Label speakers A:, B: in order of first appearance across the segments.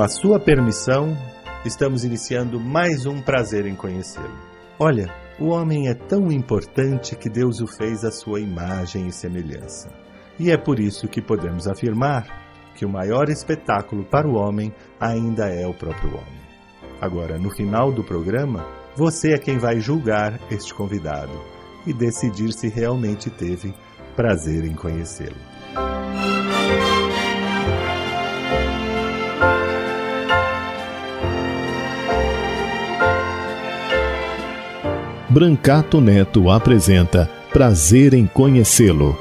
A: Com a sua permissão, estamos iniciando mais um prazer em conhecê-lo. Olha, o homem é tão importante que Deus o fez à sua imagem e semelhança. E é por isso que podemos afirmar que o maior espetáculo para o homem ainda é o próprio homem. Agora, no final do programa, você é quem vai julgar este convidado e decidir se realmente teve prazer em conhecê-lo.
B: Brancato Neto apresenta Prazer em Conhecê-lo.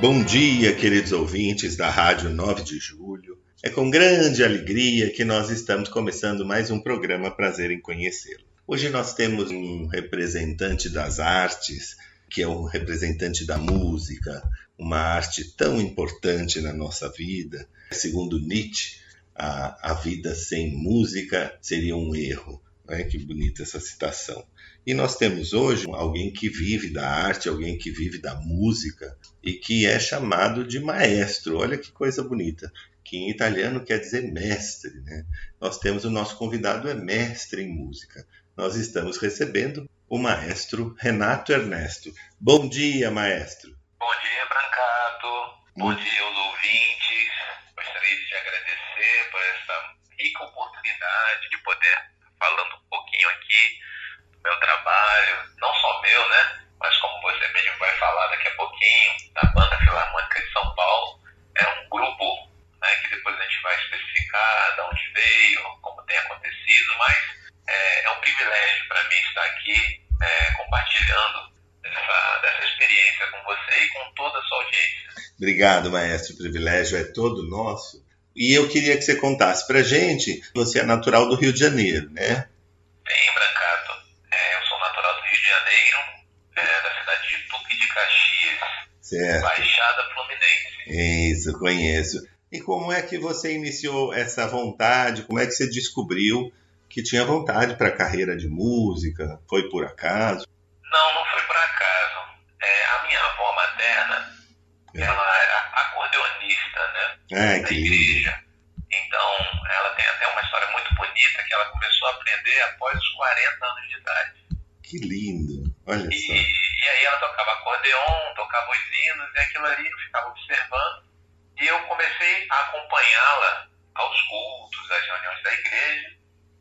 A: Bom dia, queridos ouvintes da Rádio 9 de Julho. É com grande alegria que nós estamos começando mais um programa Prazer em Conhecê-lo. Hoje nós temos um representante das artes, que é um representante da música, uma arte tão importante na nossa vida. Segundo Nietzsche, a, a vida sem música seria um erro. É Que bonita essa citação. E nós temos hoje alguém que vive da arte, alguém que vive da música e que é chamado de maestro. Olha que coisa bonita, que em italiano quer dizer mestre. Né? Nós temos o nosso convidado é mestre em música. Nós estamos recebendo o maestro Renato Ernesto. Bom dia, maestro.
C: Bom dia, Brancato. Bom dia aos ouvintes. Gostaria de agradecer por essa rica oportunidade de poder falando um pouquinho aqui do meu trabalho, não só meu, né? Mas como você mesmo vai falar daqui a pouquinho, da Banda Filarmônica de São Paulo. É um grupo né, que depois a gente vai especificar de onde veio, como tem acontecido, mas é, é um privilégio para mim estar aqui é, compartilhando dessa, dessa experiência com você e com toda a sua audiência.
A: Obrigado, maestro. O privilégio é todo nosso. E eu queria que você contasse para gente, você é natural do Rio de Janeiro, né?
C: Bem, Brancato. É, eu sou natural do Rio de Janeiro, é, da cidade de Tuque de Caxias,
A: certo.
C: Baixada Fluminense.
A: Isso, conheço. E como é que você iniciou essa vontade? Como é que você descobriu que tinha vontade para a carreira de música? Foi por acaso?
C: Não, não foi por acaso. É, a minha avó materna, é. ela era acordeonista, né?
A: É,
C: da
A: que
C: igreja. Então, ela tem até uma história muito bonita que ela começou a aprender após os 40 anos de idade.
A: Que lindo, olha
C: E,
A: só.
C: e aí ela tocava acordeon, tocava os hinos e aquilo ali eu ficava observando. E eu comecei a acompanhá-la aos cultos, às reuniões da igreja,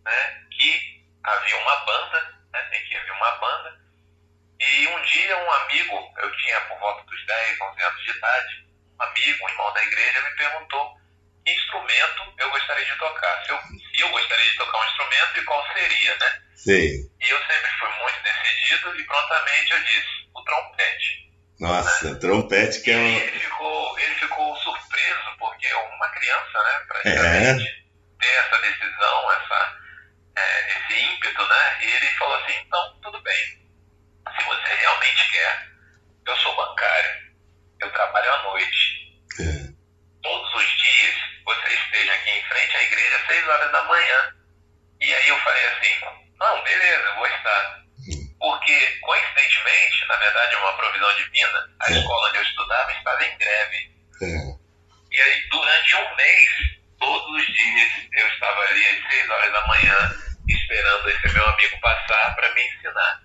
C: né? Que havia uma banda, né? Tem que havia uma banda. E um dia um amigo, eu tinha por volta dos 10, 11 anos de idade, um amigo, um irmão da igreja, me perguntou que instrumento eu gostaria de tocar. Se eu, se eu gostaria de tocar um instrumento e qual seria, né?
A: Sei.
C: E eu sempre fui muito decidido e prontamente eu disse, o trompete.
A: Nossa, trompete que é um.
C: ele ficou, ele ficou surpreso, porque uma criança, né,
A: É.
C: praticamente, ter essa decisão, essa, é, esse ímpeto, né? E ele falou assim, então, tudo bem. Se você realmente quer, eu sou bancário, eu trabalho à noite.
A: É.
C: Todos os dias você esteja aqui em frente à igreja às 6 horas da manhã. E aí eu falei assim, não, beleza, eu vou estar. Porque, coincidentemente, na verdade é uma provisão divina, a
A: É.
C: escola onde eu estudava estava em greve.
A: É.
C: E aí, durante um mês, todos os dias, eu estava ali às 6 horas da manhã, esperando esse meu amigo passar para me ensinar.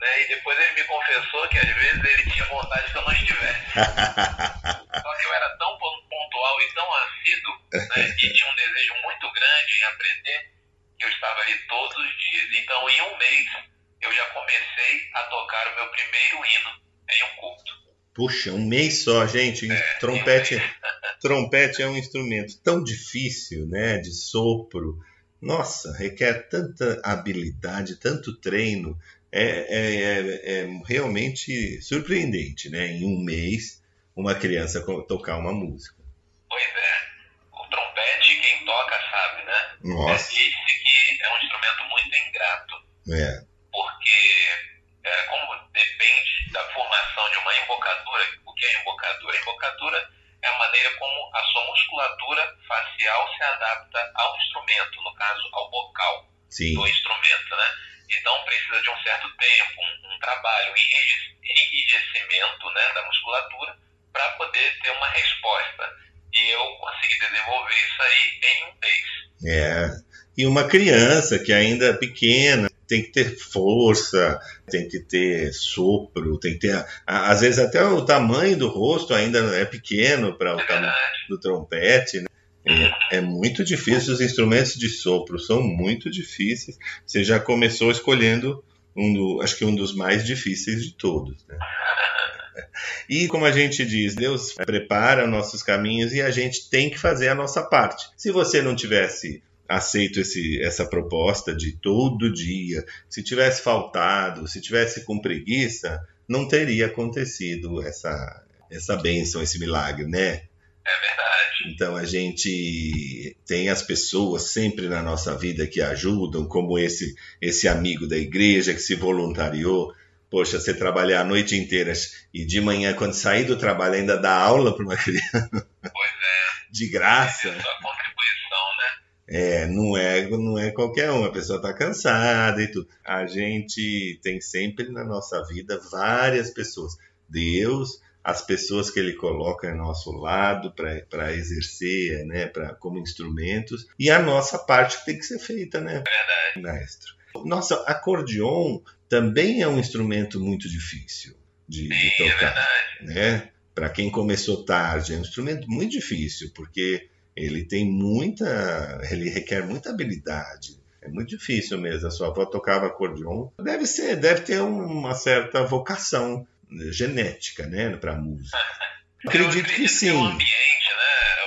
C: Né? E depois ele me confessou que às vezes ele tinha vontade que eu não estivesse. Só que eu era tão pon- pontual e tão assíduo, né? e tinha um desejo muito grande em aprender, que eu estava ali todos os dias. Então, em um mês, eu já comecei a tocar o meu primeiro hino em um culto.
A: Puxa, um mês só, gente. Trompete, trompete é um instrumento tão difícil, né? De sopro. Nossa, requer tanta habilidade, tanto treino. É, é- é- é realmente surpreendente, né? Em um mês, uma criança tocar uma música.
C: Pois é, o trompete, quem toca sabe, né?
A: Nossa,
C: É, disse que é um instrumento muito ingrato,
A: é.
C: porque é, como depende da formação de uma embocadura, o que é Embocadura é a maneira como a sua musculatura facial se adapta ao instrumento, no caso ao bocal.
A: Sim.
C: do instrumento, né? Então precisa de um certo tempo, um, um trabalho, um enrijecimento né, da musculatura para poder ter uma resposta. E eu consegui desenvolver isso aí em um mês.
A: É. E uma criança que ainda é pequena tem que ter força, tem que ter sopro, tem que ter. Às vezes até o tamanho do rosto ainda é pequeno para o tamanho do trompete. Né? É, é muito difícil, os instrumentos de sopro são muito difíceis. Você já começou escolhendo um do, acho que um dos mais difíceis de todos. Né? E como a gente diz, Deus prepara nossos caminhos e a gente tem que fazer a nossa parte. Se você não tivesse aceito esse, essa proposta de todo dia, se tivesse faltado, se tivesse com preguiça, não teria acontecido essa, essa bênção, esse milagre, né?
C: É verdade.
A: Então a gente tem as pessoas sempre na nossa vida que ajudam, como esse esse amigo da igreja que se voluntariou. Poxa, você trabalhar a noite inteira e de manhã, quando sair do trabalho, ainda dar aula para uma criança
C: Pois é.
A: de graça.
C: É a sua contribuição, né?
A: É, não é, não é qualquer um, a pessoa está cansada e tudo. A gente tem sempre na nossa vida várias pessoas. Deus, as pessoas que Ele coloca ao nosso lado para exercer, né, pra, como instrumentos, e a nossa parte que tem que ser feita, né,
C: verdade.
A: maestro? Nossa, acordeon também é um instrumento muito difícil de, de
C: é
A: tocar
C: verdade.
A: né? Para quem começou tarde, é um instrumento muito difícil, porque ele tem muita, ele requer muita habilidade. É muito difícil mesmo. A sua avó tocava acordeon. Deve ser, deve ter uma certa vocação genética, né, para música.
C: Eu
A: Acredito que
C: o
A: sim.
C: ambiente, né,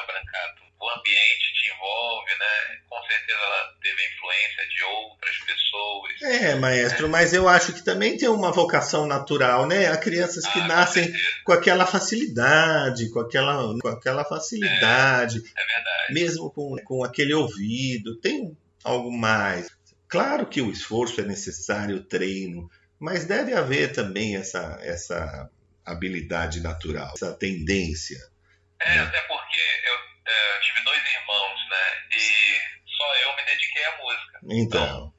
C: ela teve a influência de outras pessoas.
A: É, maestro, mas eu acho que também tem uma vocação natural, né? Há crianças que
C: Ah,
A: nascem com aquela facilidade, com aquela, com aquela facilidade,
C: É verdade.
A: mesmo com, com aquele ouvido, tem algo mais. Claro que o esforço é necessário, o treino, mas deve haver também essa, essa habilidade natural, essa tendência.
C: É,
A: né?
C: até porque eu é, tive dois irmãos, né? E só eu me dediquei à música.
A: Então,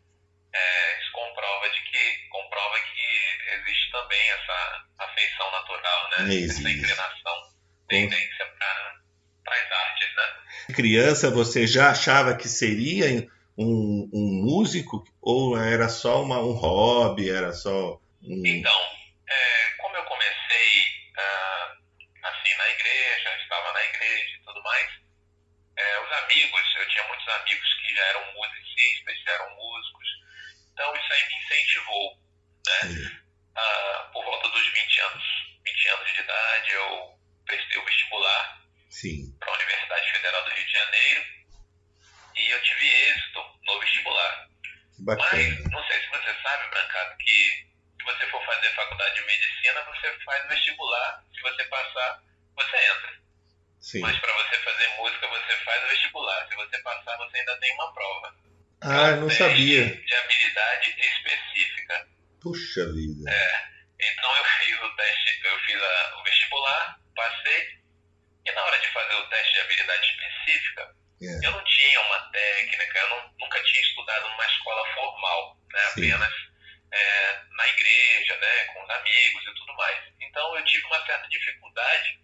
C: É, isso comprova de que comprova que existe também essa afeição natural, né?
A: Existe.
C: Essa inclinação, tendência para as artes, né?
A: criança, você já achava que seria um, um músico ou era só uma, um hobby, era só um...
C: Então, é, como eu comecei ah, assim na igreja, eu estava na igreja e tudo mais, é, os amigos, eu tinha muitos amigos que já eram musicistas, já eram músicos, então isso aí me incentivou, né? Ah, por volta dos 20 anos, 20 anos de idade, eu prestei o vestibular para a Universidade Federal do Rio de Janeiro e eu tive êxito no vestibular. Mas não sei se você sabe, Brancato, que se você for fazer faculdade de medicina, você faz vestibular. Se você passar, você entra.
A: Sim.
C: Mas para você fazer música, você faz o vestibular. Se você passar, você ainda tem uma prova.
A: Ah, não
C: teste
A: sabia.
C: De habilidade específica.
A: Puxa vida.
C: Então eu fiz o teste, eu fiz a- o vestibular, passei. E na hora de fazer o teste de habilidade específica,
A: É.
C: eu não tinha uma técnica, eu não- nunca tinha estudado numa escola formal, né?
A: Sim.
C: Apenas é, na igreja, né? Com os amigos e tudo mais. Então eu tive uma certa dificuldade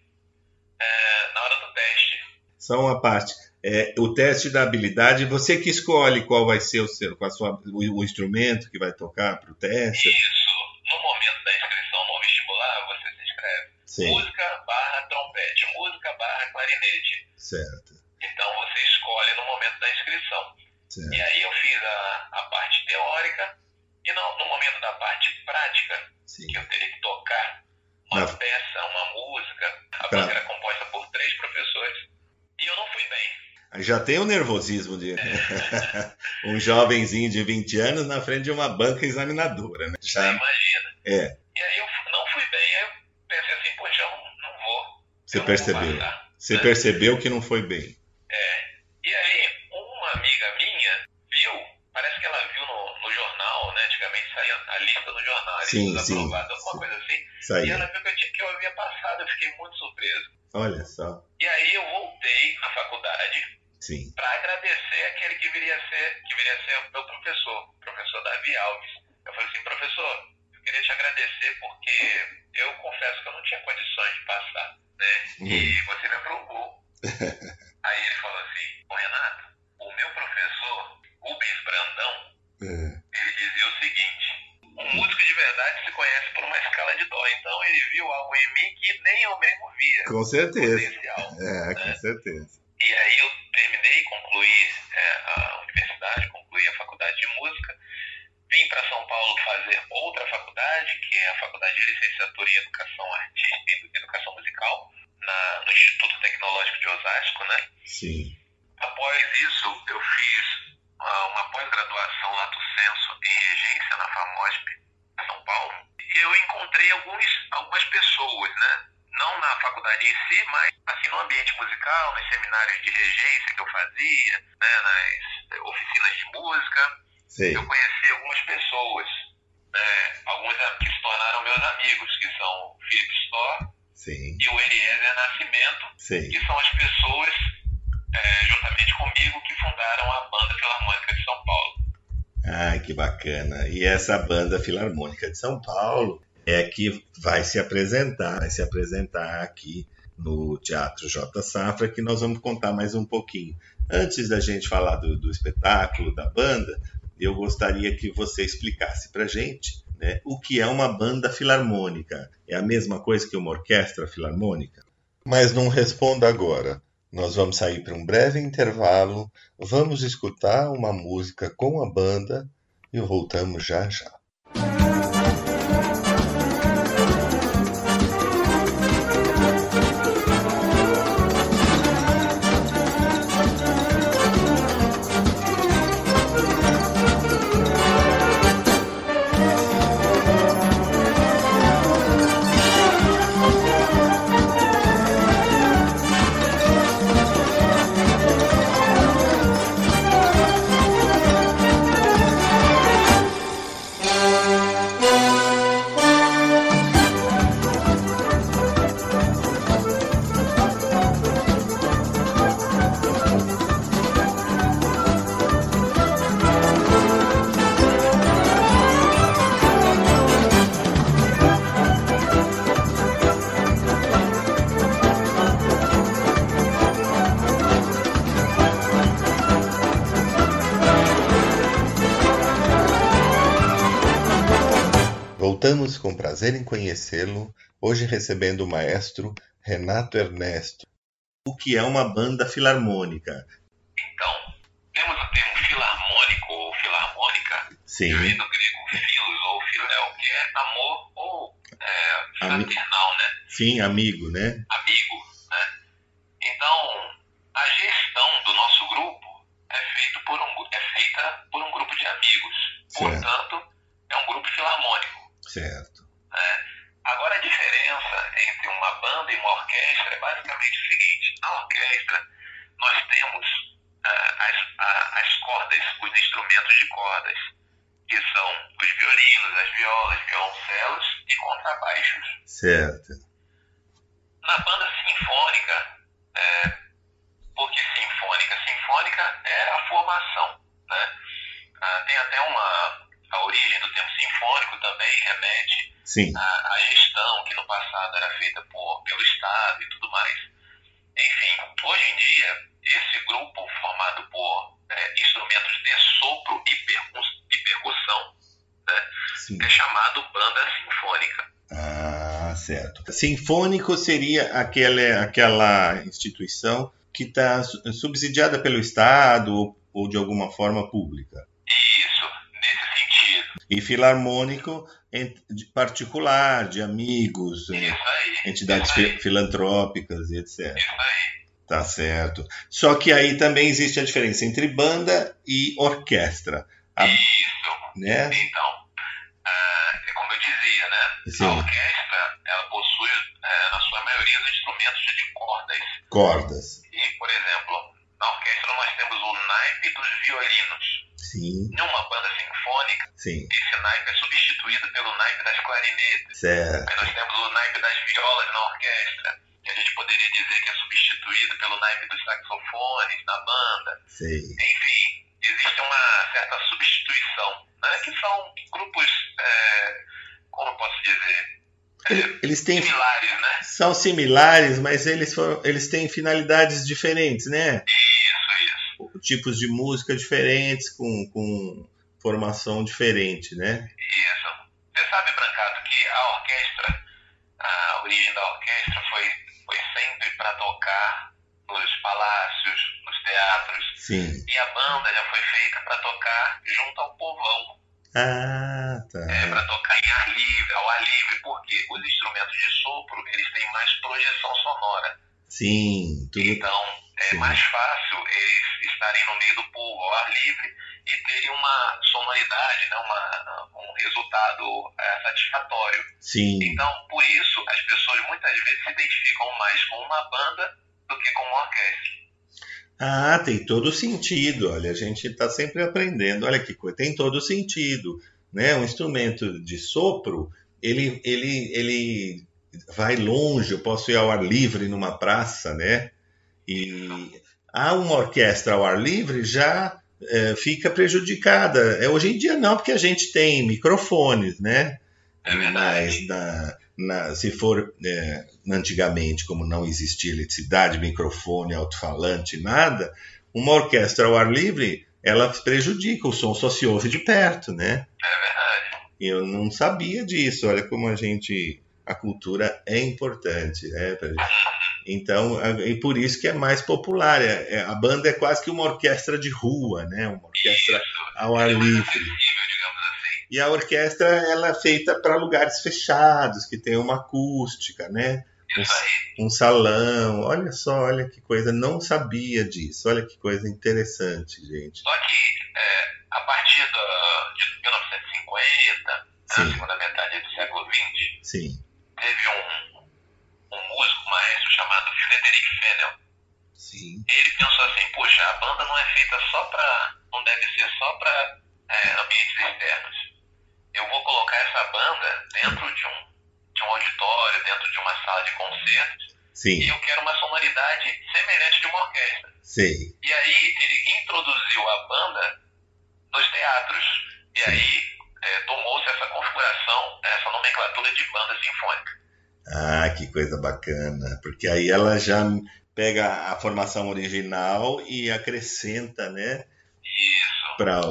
C: é, na hora do teste.
A: Só uma parte. É, o teste da habilidade, você que escolhe qual vai ser o seu, a sua, o, o instrumento que vai tocar para o teste.
C: Isso, no momento da inscrição no vestibular, você se inscreve.
A: Sim,
C: Música barra trompete, música barra clarinete.
A: certo.
C: Então você escolhe no momento da inscrição. E
A: certo.
C: aí eu fiz a, a parte teórica e no, no momento da parte prática,
A: Sim.
C: que eu teria que tocar uma
A: Na-
C: peça, uma música, a
A: Tá.
C: banca era composta por três professores e eu não fui bem.
A: Já tem o nervosismo de um jovenzinho de 20 anos na frente de uma banca examinadora, né?
C: Você
A: Já,
C: imagina.
A: é,
C: E aí eu não fui bem. Aí eu pensei assim, poxa, eu não, não vou.
A: você
C: não vou
A: percebeu.
C: passar.
A: Você percebeu que não foi bem.
C: E aí, uma amiga minha viu, parece que ela viu no, no jornal, né? Antigamente saía a lista no jornal, a lista
A: Sim,
C: aprovados, alguma
A: sim.
C: coisa assim.
A: Isso
C: E ela viu que eu, tinha, que eu havia passado, eu fiquei muito surpreso.
A: Olha só.
C: E aí eu voltei à faculdade
A: Sim.
C: para agradecer aquele que viria a ser, que viria a ser o meu professor, o professor Davi Alves. Eu falei assim, professor, eu queria te agradecer porque eu confesso que eu não tinha condições de passar, né? E você me aprovou. Aí ele falou assim, ô Renato, o meu professor, Rubens Brandão,
A: É.
C: ele dizia o seguinte: um músico de verdade se conhece por uma escala de dó. Então ele viu algo em mim que nem eu mesmo via.
A: Com certeza. É, com certeza.
C: E aí eu terminei, concluí é, a universidade, concluí a faculdade de música, vim para São Paulo fazer outra faculdade, que é a Faculdade de Licenciatura em Educação Artística e Educação Musical, na- no Instituto Tecnológico de Osasco, né?
A: Sim.
C: Após isso, eu fiz ah, uma pós-graduação lato senso em regência na FAMOSP, São Paulo. E eu encontrei alguns, algumas pessoas, né? Não na faculdade em si, mas assim, no ambiente musical, nos seminários de regência que eu fazia, né? nas oficinas de música.
A: Sei.
C: Eu conheci algumas pessoas, né? alguns que se tornaram meus amigos, que são o Felipe Storr
A: Sim.
C: e o Eliezer Nascimento,
A: Sei.
C: que são as pessoas, é, juntamente comigo, que fundaram a Banda Filarmônica de São Paulo.
A: Ai, que bacana. E essa banda Filarmônica de São Paulo é que vai se apresentar, vai se apresentar aqui no Teatro J Safra, que nós vamos contar mais um pouquinho. Antes da gente falar do, do espetáculo, da banda, eu gostaria que você explicasse para gente né, o que é uma banda filarmônica. É a mesma coisa que uma orquestra filarmônica? Mas não responda agora. Nós vamos sair para um breve intervalo, vamos escutar uma música com a banda e voltamos já já. Prazer em conhecê-lo, hoje recebendo o maestro Renato Ernesto. O que é uma banda filarmônica?
C: Então, temos o termo filarmônico ou filarmônica, que
A: Sim,
C: vem do grego filos ou filéu, que é amor ou é,
A: Ami-
C: fraternal, né?
A: sim, amigo, né?
C: Então, a gestão do nosso grupo é, feito por um, é feita por um grupo de amigos.
A: Certo.
C: Portanto, é um grupo filarmônico.
A: Certo.
C: Agora, a diferença entre uma banda e uma orquestra é basicamente o seguinte: na orquestra, nós temos ah, as, a- as cordas, os instrumentos de cordas, que são os violinos, as violas, violoncelos e contrabaixos.
A: Certo.
C: Na banda sinfônica, é, por que sinfônica? Sinfônica é a formação, né? Ah, tem até uma a origem do termo sinfônico também remete
A: Sim,
C: à, à gestão que no passado era feita por, pelo Estado e tudo mais. Enfim, hoje em dia esse grupo formado por é, instrumentos de sopro e, e percussão
A: sim.
C: é chamado banda sinfônica.
A: Ah, certo. Sinfônico seria aquela, aquela instituição que está subsidiada pelo Estado ou, ou de alguma forma pública.
C: Isso, nesse sentido.
A: E filarmônico particular, de amigos, eh, entidades fi- filantrópicas e etc.
C: Isso aí.
A: Tá certo. Só que aí também existe a diferença entre banda e orquestra, A-
C: Isso.
A: né?
C: Então, ah, é como eu dizia, né? A
A: Sim,
C: orquestra, ela possui, eh, na sua maioria, os instrumentos de cordas.
A: cordas.
C: E, por exemplo, na orquestra nós temos o naipe dos violinos.
A: Sim,
C: Em uma banda sinfônica,
A: sim,
C: esse naipe é substituído pelo naipe das clarinetes.
A: certo.
C: Aí nós temos o naipe das violas na orquestra, que a gente poderia dizer que é substituído pelo naipe dos saxofones na banda.
A: Sei.
C: Enfim, existe uma certa substituição, né? Que são grupos, é, como eu posso dizer,
A: Ele- Eles têm
C: similares, né?
A: são similares, mas eles foram, eles têm finalidades diferentes, né?
C: Isso.
A: Tipos de música diferentes, com, com formação diferente, né?
C: Isso. Você sabe, Brancato, que a orquestra, a origem da orquestra foi, foi sempre para tocar nos palácios, nos teatros,
A: Sim.
C: e a banda já foi feita para tocar junto ao povão,
A: Ah,
C: é,
A: tá.
C: para tocar em ar livre, ao ar livre, porque os instrumentos de sopro eles têm mais projeção sonora.
A: Sim, tudo.
C: Então é
A: Sim.
C: mais fácil eles estarem no meio do povo ao ar livre e terem uma sonoridade, né, uma, um resultado é, satisfatório.
A: Sim.
C: Então, por isso, as pessoas muitas vezes se identificam mais com uma banda do que com uma orquestra.
A: Ah, tem todo sentido. Olha, a gente está sempre aprendendo. Olha que coisa, tem todo sentido, né? Um instrumento de sopro, ele, ele, ele vai longe. Eu posso ir ao ar livre numa praça, né? E há uma orquestra ao ar livre já eh, fica prejudicada. É, hoje em dia não, porque a gente tem microfones, né?
C: É verdade.
A: Mas na, na- se for é, antigamente, como não existia eletricidade, microfone, alto-falante, nada, uma orquestra ao ar livre, ela prejudica, o som só se ouve de perto, né?
C: É verdade.
A: Eu não sabia disso, olha como a gente, a cultura é importante, né? Então, e por isso que é mais popular, é- é- a banda é quase que uma orquestra de rua, né? Uma orquestra
C: Isso.
A: ao ar livre.
C: assim.
A: E a orquestra ela é feita para lugares fechados, que tem uma acústica, né?
C: Aí.
A: Um salão. Olha só, olha que coisa. Não sabia disso. Olha que coisa interessante, gente.
C: Só que é, a partir da- de 1950, na
A: Sim.
C: segunda metade do século XX,
A: Sim,
C: teve um, um músico maestro chamado Frederick Fennel.
A: sim,
C: Ele pensou assim, poxa, a banda não é feita só para, não deve ser só para ambientes externos. Eu vou colocar essa banda dentro de um, de um auditório, dentro de uma sala de concertos, e
A: sim,
C: eu quero uma sonoridade semelhante de uma orquestra.
A: sei.
C: E aí ele introduziu a banda nos teatros. E
A: Sim.
C: aí é, tomou-se essa configuração, essa nomenclatura de banda sinfônica.
A: Ah, que coisa bacana. Porque aí ela já pega a formação original e acrescenta, né?
C: Isso,
A: Para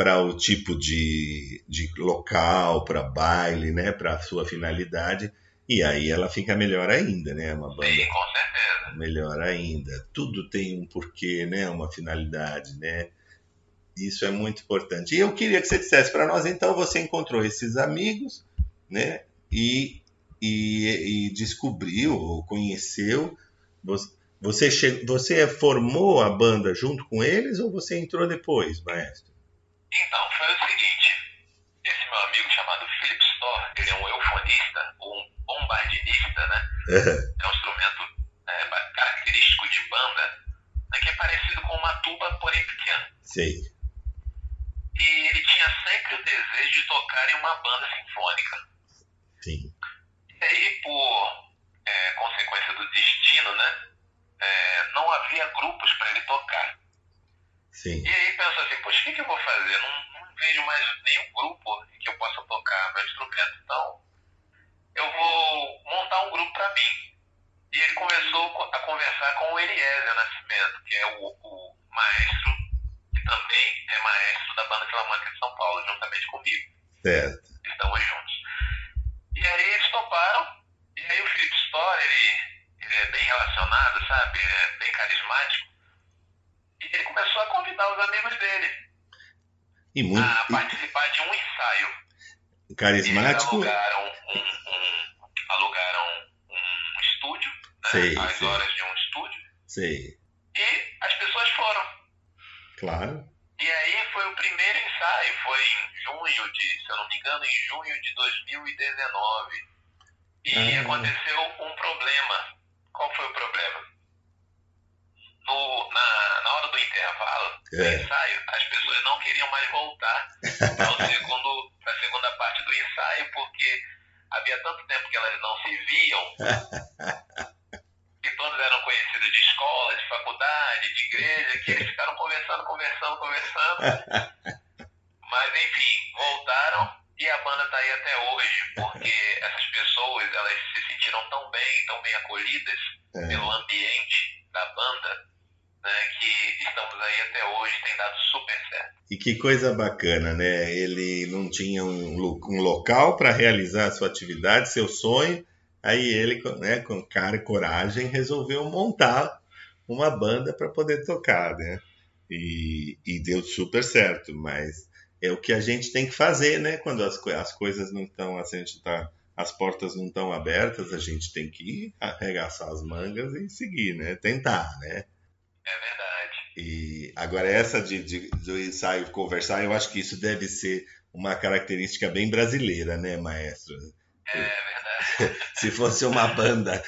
A: para o tipo de, de local, para baile, né? Para a sua finalidade. E aí ela fica melhor ainda, né? Uma banda
C: sim, com certeza.
A: melhor ainda. Tudo tem um porquê, né? Uma finalidade, né? Isso é muito importante. E eu queria que você dissesse para nós, então, você encontrou esses amigos, né? E, e, e descobriu ou conheceu. Você, che- você formou a banda junto com eles ou você entrou depois, maestro?
C: Então, foi o seguinte: esse meu amigo chamado Philip Storr, ele é um eufonista, ou um bombardinista, né? É um instrumento é, característico de banda, né, que é parecido com uma tuba, porém pequena.
A: Sei.
C: E ele tinha sempre o desejo de tocar em uma banda sinfônica.
A: Sim.
C: E aí, por é, consequência do destino, né? é, não havia grupos para ele tocar.
A: Sim.
C: E aí pensou assim, poxa, o que, que eu vou fazer? Não, não vejo mais nenhum grupo em que eu possa tocar meu instrumento. Então, eu vou montar um grupo para mim. E ele começou co- a conversar com o Eliezer Nascimento, que é o, o maestro, também é maestro da Banda Filarmônica de São Paulo, juntamente comigo.
A: Certo.
C: Estamos juntos. E aí eles toparam, e aí o Felipe Storr, ele, ele é bem relacionado, sabe? Ele é bem carismático. E ele começou a convidar os amigos dele
A: E muito
C: a participar de um ensaio.
A: e
C: Eles
A: carismático.
C: alugaram um, um- alugaram um estúdio, né?
A: Sei,
C: as
A: sei.
C: horas de um estúdio,
A: Sei.
C: e as pessoas foram.
A: Claro.
C: E aí foi o primeiro ensaio, foi em junho de, se eu não me engano, em junho de 2019. E
A: Ah.
C: aconteceu um problema. Qual foi o problema? No, na, na hora do intervalo do
A: É.
C: ensaio, as pessoas não queriam mais voltar para o segundo, para a segunda parte do ensaio, porque havia tanto tempo que elas não se viam e todos eram conhecidos de escola, de faculdade, de igreja, que eles ficaram conversando, conversando, conversando. Mas enfim, voltaram e a banda está aí até hoje, porque essas pessoas elas se sentiram tão bem, tão bem acolhidas é. pelo ambiente da banda, né, que estamos aí até hoje, tem dado super certo.
A: E que coisa bacana, né? Ele não tinha um, um local para realizar a sua atividade, seu sonho, aí ele, né, com cara e coragem, resolveu montar uma banda para poder tocar, né? E, e deu super certo, mas é o que a gente tem que fazer, né? Quando as, as coisas não estão, a gente tá, as portas não estão abertas, a gente tem que arregaçar as mangas e seguir, né? Tentar, né?
C: É verdade.
A: E agora essa de, de, do ensaio conversar, eu acho que isso deve ser uma característica bem brasileira, né, maestro?
C: É verdade.
A: Se fosse uma banda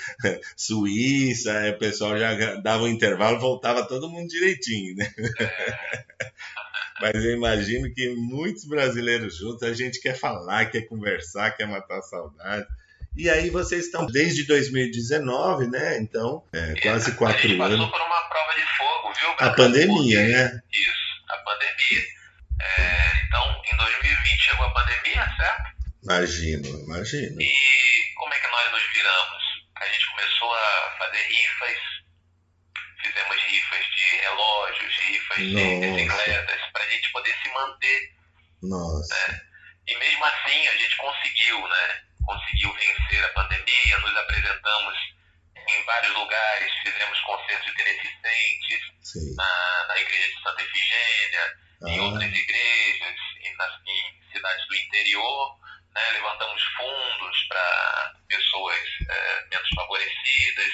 A: suíça, o pessoal já dava um intervalo, voltava todo mundo direitinho, né? É. Mas eu imagino que muitos brasileiros juntos, a gente quer falar, quer conversar, quer matar a saudade. E aí vocês estão desde 2019, né? Então, é, quase quatro
C: a gente
A: anos.
C: passou por uma prova de fogo, viu?
A: A pandemia,
C: Porque,
A: né?
C: Isso, a pandemia. É, então, em 2020 chegou a pandemia, certo?
A: Imagino, imagino.
C: E como é que nós nos viramos? A gente começou a fazer rifas, fizemos rifas de relógios, rifas Nossa. de bicicletas, para a gente poder se manter.
A: Nossa.
C: Né? E mesmo assim a gente conseguiu, né? Conseguiu vencer a pandemia, nos apresentamos em vários lugares, fizemos concertos beneficentes na, na igreja de Santa Efigênia, ah. em outras igrejas, em, nas, em cidades do interior né, levantamos fundos para pessoas é, menos favorecidas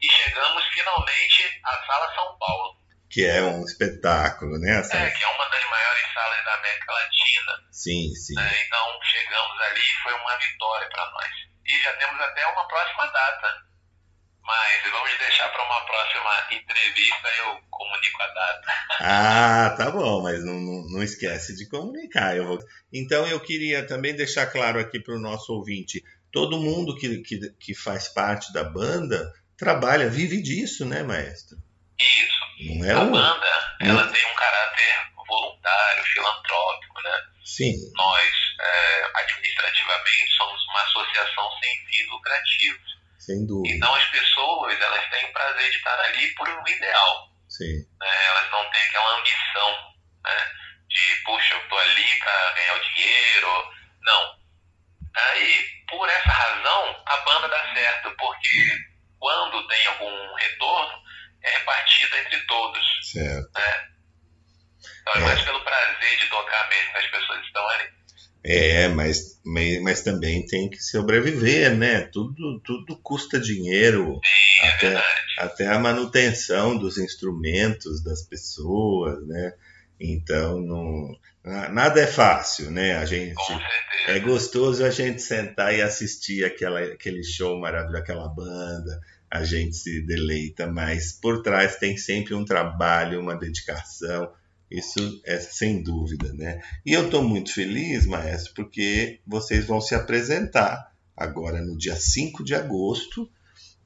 C: e chegamos finalmente à Sala São Paulo.
A: Que é um espetáculo, né?
C: Essa... É, que é uma das maiores salas da América Latina.
A: Sim, sim.
C: Né, então chegamos ali e foi uma vitória para nós. E já temos até uma próxima data mas vamos deixar para uma próxima entrevista, eu comunico a data.
A: Ah, tá bom, mas não, não, não esquece de comunicar. Eu vou... Então eu queria também deixar claro aqui para o nosso ouvinte: todo mundo que, que, que faz parte da banda trabalha, vive disso, né, maestro?
C: Isso. Não é a um... banda, ela tem um caráter voluntário, filantrópico, né?
A: Sim.
C: Nós, é, administrativamente, somos uma associação sem fins lucrativos.
A: Sem dúvida.
C: Então as pessoas elas têm prazer de estar ali por um ideal.
A: Sim.
C: Né? Elas não têm aquela ambição né? de, puxa, eu estou ali para ganhar o dinheiro. Não. Aí, por essa razão, a banda dá certo, porque quando tem algum retorno, é repartido entre todos.
A: Certo.
C: Né? Então é, é mais pelo prazer de tocar mesmo que as pessoas estão ali.
A: É, mas, mas também tem que sobreviver, né? Tudo, tudo custa dinheiro,
C: Sim, é
A: até, até a manutenção dos instrumentos das pessoas, né? Então, não, nada é fácil, né? A gente é gostoso a gente sentar e assistir aquela, aquele show maravilhoso, aquela banda, a gente se deleita, mas por trás tem sempre um trabalho, uma dedicação, isso é sem dúvida, né? E eu estou muito feliz, maestro, porque vocês vão se apresentar agora no dia 5 de agosto,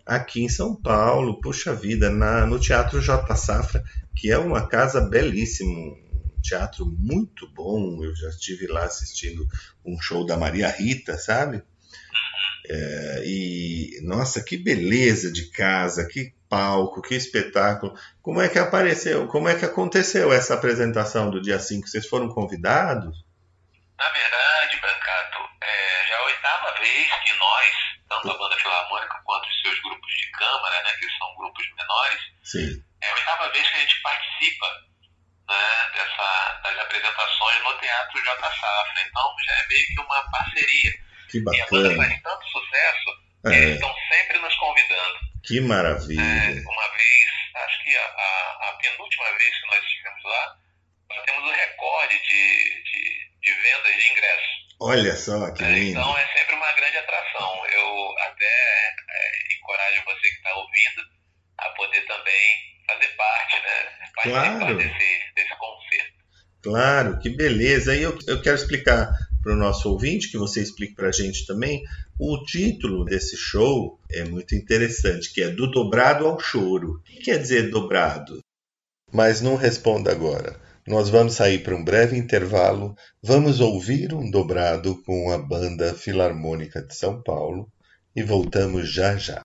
A: aqui em São Paulo, puxa vida, na, no Teatro J Safra, que é uma casa belíssima, um teatro muito bom. Eu já estive lá assistindo um show da Maria Rita, sabe? É, e nossa, que beleza de casa, que palco, que espetáculo. Como é que apareceu, como é que aconteceu essa apresentação do dia 5? Vocês foram convidados?
C: Na verdade, Brancato, é, já é a oitava vez que nós, tanto a Banda Filarmônica quanto os seus grupos de câmara, né, que são grupos menores,
A: Sim.
C: é a oitava vez que a gente participa né, dessa, das apresentações no Teatro J Safra. Então já é meio que uma parceria.
A: Que bacana.
C: E a banda faz tanto sucesso, é. eles estão sempre nos convidando.
A: Que maravilha. É,
C: uma vez, acho que a, a, a, penúltima vez que nós estivemos lá, nós temos o recorde de, de, de vendas de ingressos.
A: Olha só, que é, lindo.
C: Então é sempre uma grande atração. Eu até é, encorajo você que está ouvindo a poder também fazer parte, né? Participar
A: claro.
C: desse, desse concerto.
A: Claro, que beleza. E eu, eu quero explicar para o nosso ouvinte, que você explique para a gente também, o título desse show é muito interessante, que é Do Dobrado ao Choro. O que quer dizer dobrado? Mas não responda agora. Nós vamos sair para um breve intervalo, vamos ouvir um dobrado com a Banda Filarmônica de São Paulo e voltamos já já.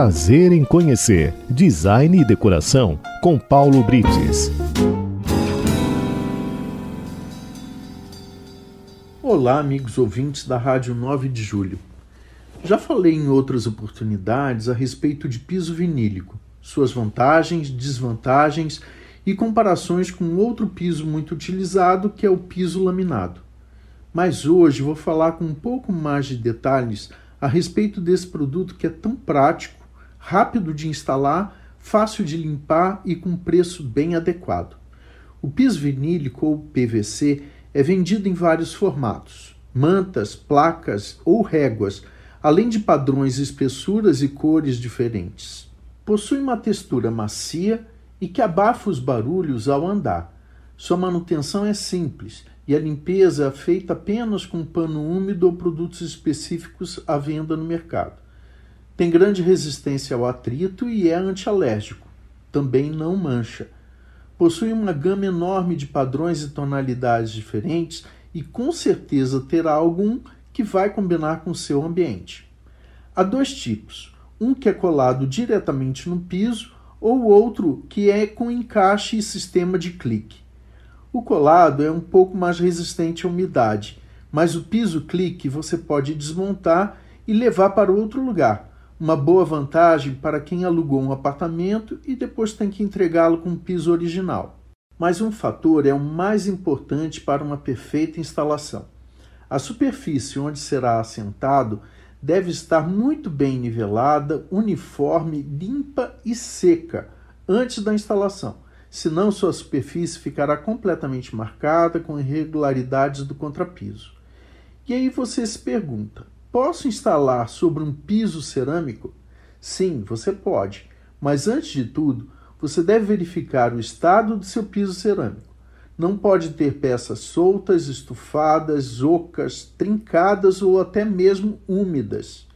B: Prazer em conhecer Design e Decoração com Paulo Brites.
D: Olá, amigos ouvintes da Rádio 9 de Julho. Já falei em outras oportunidades a respeito de piso vinílico, suas vantagens, desvantagens e comparações com outro piso muito utilizado, que é o piso laminado. Mas hoje vou falar com um pouco mais de detalhes a respeito desse produto que é tão prático rápido de instalar, fácil de limpar e com preço bem adequado. O piso vinílico ou PVC é vendido em vários formatos: mantas, placas ou réguas, além de padrões, espessuras e cores diferentes. Possui uma textura macia e que abafa os barulhos ao andar. Sua manutenção é simples e a limpeza é feita apenas com pano úmido ou produtos específicos à venda no mercado. Tem grande resistência ao atrito e é antialérgico. Também não mancha. Possui uma gama enorme de padrões e tonalidades diferentes e com certeza terá algum que vai combinar com seu ambiente. Há dois tipos: um que é colado diretamente no piso ou outro que é com encaixe e sistema de clique. O colado é um pouco mais resistente à umidade, mas o piso clique você pode desmontar e levar para outro lugar, uma boa vantagem para quem alugou um apartamento e depois tem que entregá-lo com um piso original. Mas um fator é o mais importante para uma perfeita instalação. A superfície onde será assentado deve estar muito bem nivelada, uniforme, limpa e seca antes da instalação, senão sua superfície ficará completamente marcada com irregularidades do contrapiso. E aí você se pergunta: Posso instalar sobre um piso cerâmico? Sim, você pode, mas antes de tudo, você deve verificar o estado do seu piso cerâmico. Não pode ter peças soltas, estufadas, ocas, trincadas ou até mesmo úmidas.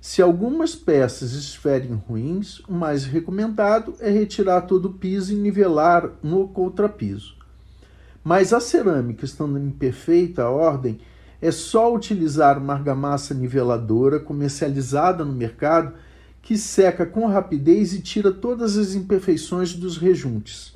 D: Se algumas peças estiverem ruins, o mais recomendado é retirar todo o piso e nivelar no contrapiso. Mas a cerâmica estando em perfeita ordem, é só utilizar uma argamassa niveladora comercializada no mercado que seca com rapidez e tira todas as imperfeições dos rejuntes.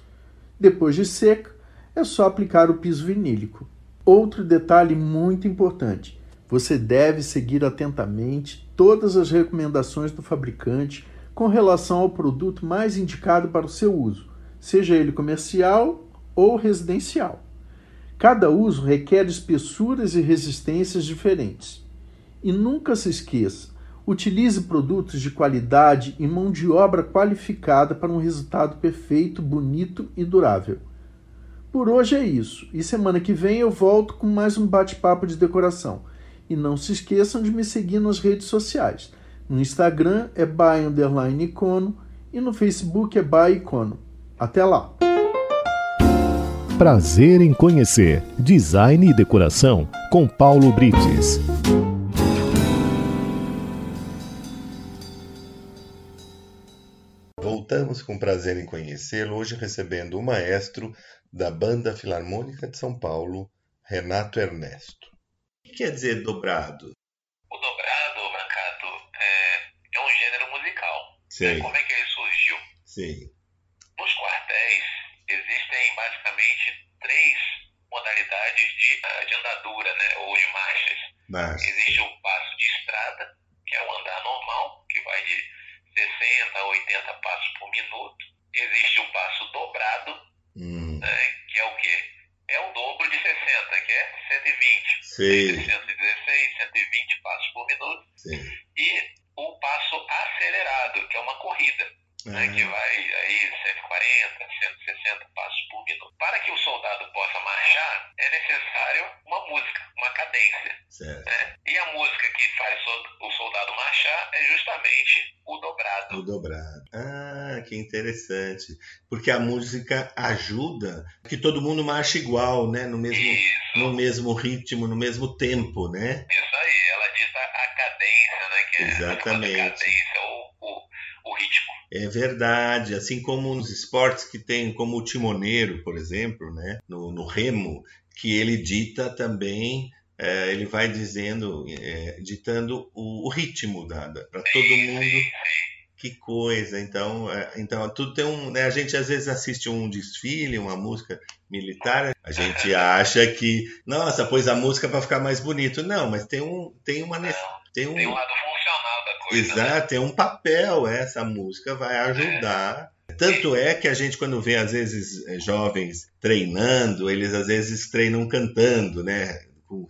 D: Depois de seca, é só aplicar o piso vinílico. Outro detalhe muito importante: você deve seguir atentamente todas as recomendações do fabricante com relação ao produto mais indicado para o seu uso, seja ele comercial ou residencial. Cada uso requer espessuras e resistências diferentes. E nunca se esqueça: Utilize produtos de qualidade e mão de obra qualificada para um resultado perfeito, bonito e durável. Por hoje é isso, e semana que vem eu volto com mais um bate-papo de decoração. E não se esqueçam de me seguir nas redes sociais. No Instagram é by icono e no Facebook é by icono. Até lá!
B: Prazer em conhecer Design e Decoração com Paulo Brites.
A: Voltamos com prazer em conhecê-lo, hoje recebendo o maestro da Banda Filarmônica de São Paulo, Renato Ernesto. O que quer dizer dobrado?
C: O dobrado, Brancato, é, é um gênero musical.
A: Sim.
C: Como é que ele surgiu?
A: Sim.
C: Nos quartéis existem basicamente três modalidades de, ah, de andadura, né, ou de marchas.
A: Mas,
C: Existe o passo de estrada, que é o andar normal, que vai de 60 a 80 passos por minuto. Existe o passo dobrado,
A: hum,
C: né, que é o quê? É o dobro de 60, que é 120.
A: sei,
C: 116, 120 passos por minuto.
A: sei.
C: E o passo acelerado, que é uma corrida, né, que
A: Ah,
C: vai aí 140, 160 passos por minuto. Para que o soldado possa marchar, é necessário uma música, uma cadência.
A: certo.
C: né? E a música que faz o soldado marchar é justamente o dobrado.
A: O dobrado. Ah, que interessante. Porque a música ajuda que todo mundo marche igual, né? No mesmo,
C: Isso,
A: no mesmo ritmo, no mesmo tempo, né?
C: isso aí, ela dita a cadência, né? Que é a
A: Exatamente.
C: cadência, ou o, o ritmo.
A: É verdade. Assim como nos esportes que tem, como o timoneiro, por exemplo, né? No, no remo, que ele dita também. é, ele vai dizendo, é, ditando o, o ritmo para todo mundo. Que coisa, então, é, então tudo tem um, né, a gente às vezes assiste um desfile, uma música militar, a gente acha que, nossa, pôs a música para ficar mais bonito. Não, mas tem um, tem uma, tem
C: tem um
A: um,
C: lado coisa. né?
A: exato, tem um papel. Essa música vai ajudar. Tanto é que a gente quando vê às vezes eh, jovens treinando, eles às vezes treinam cantando, né, com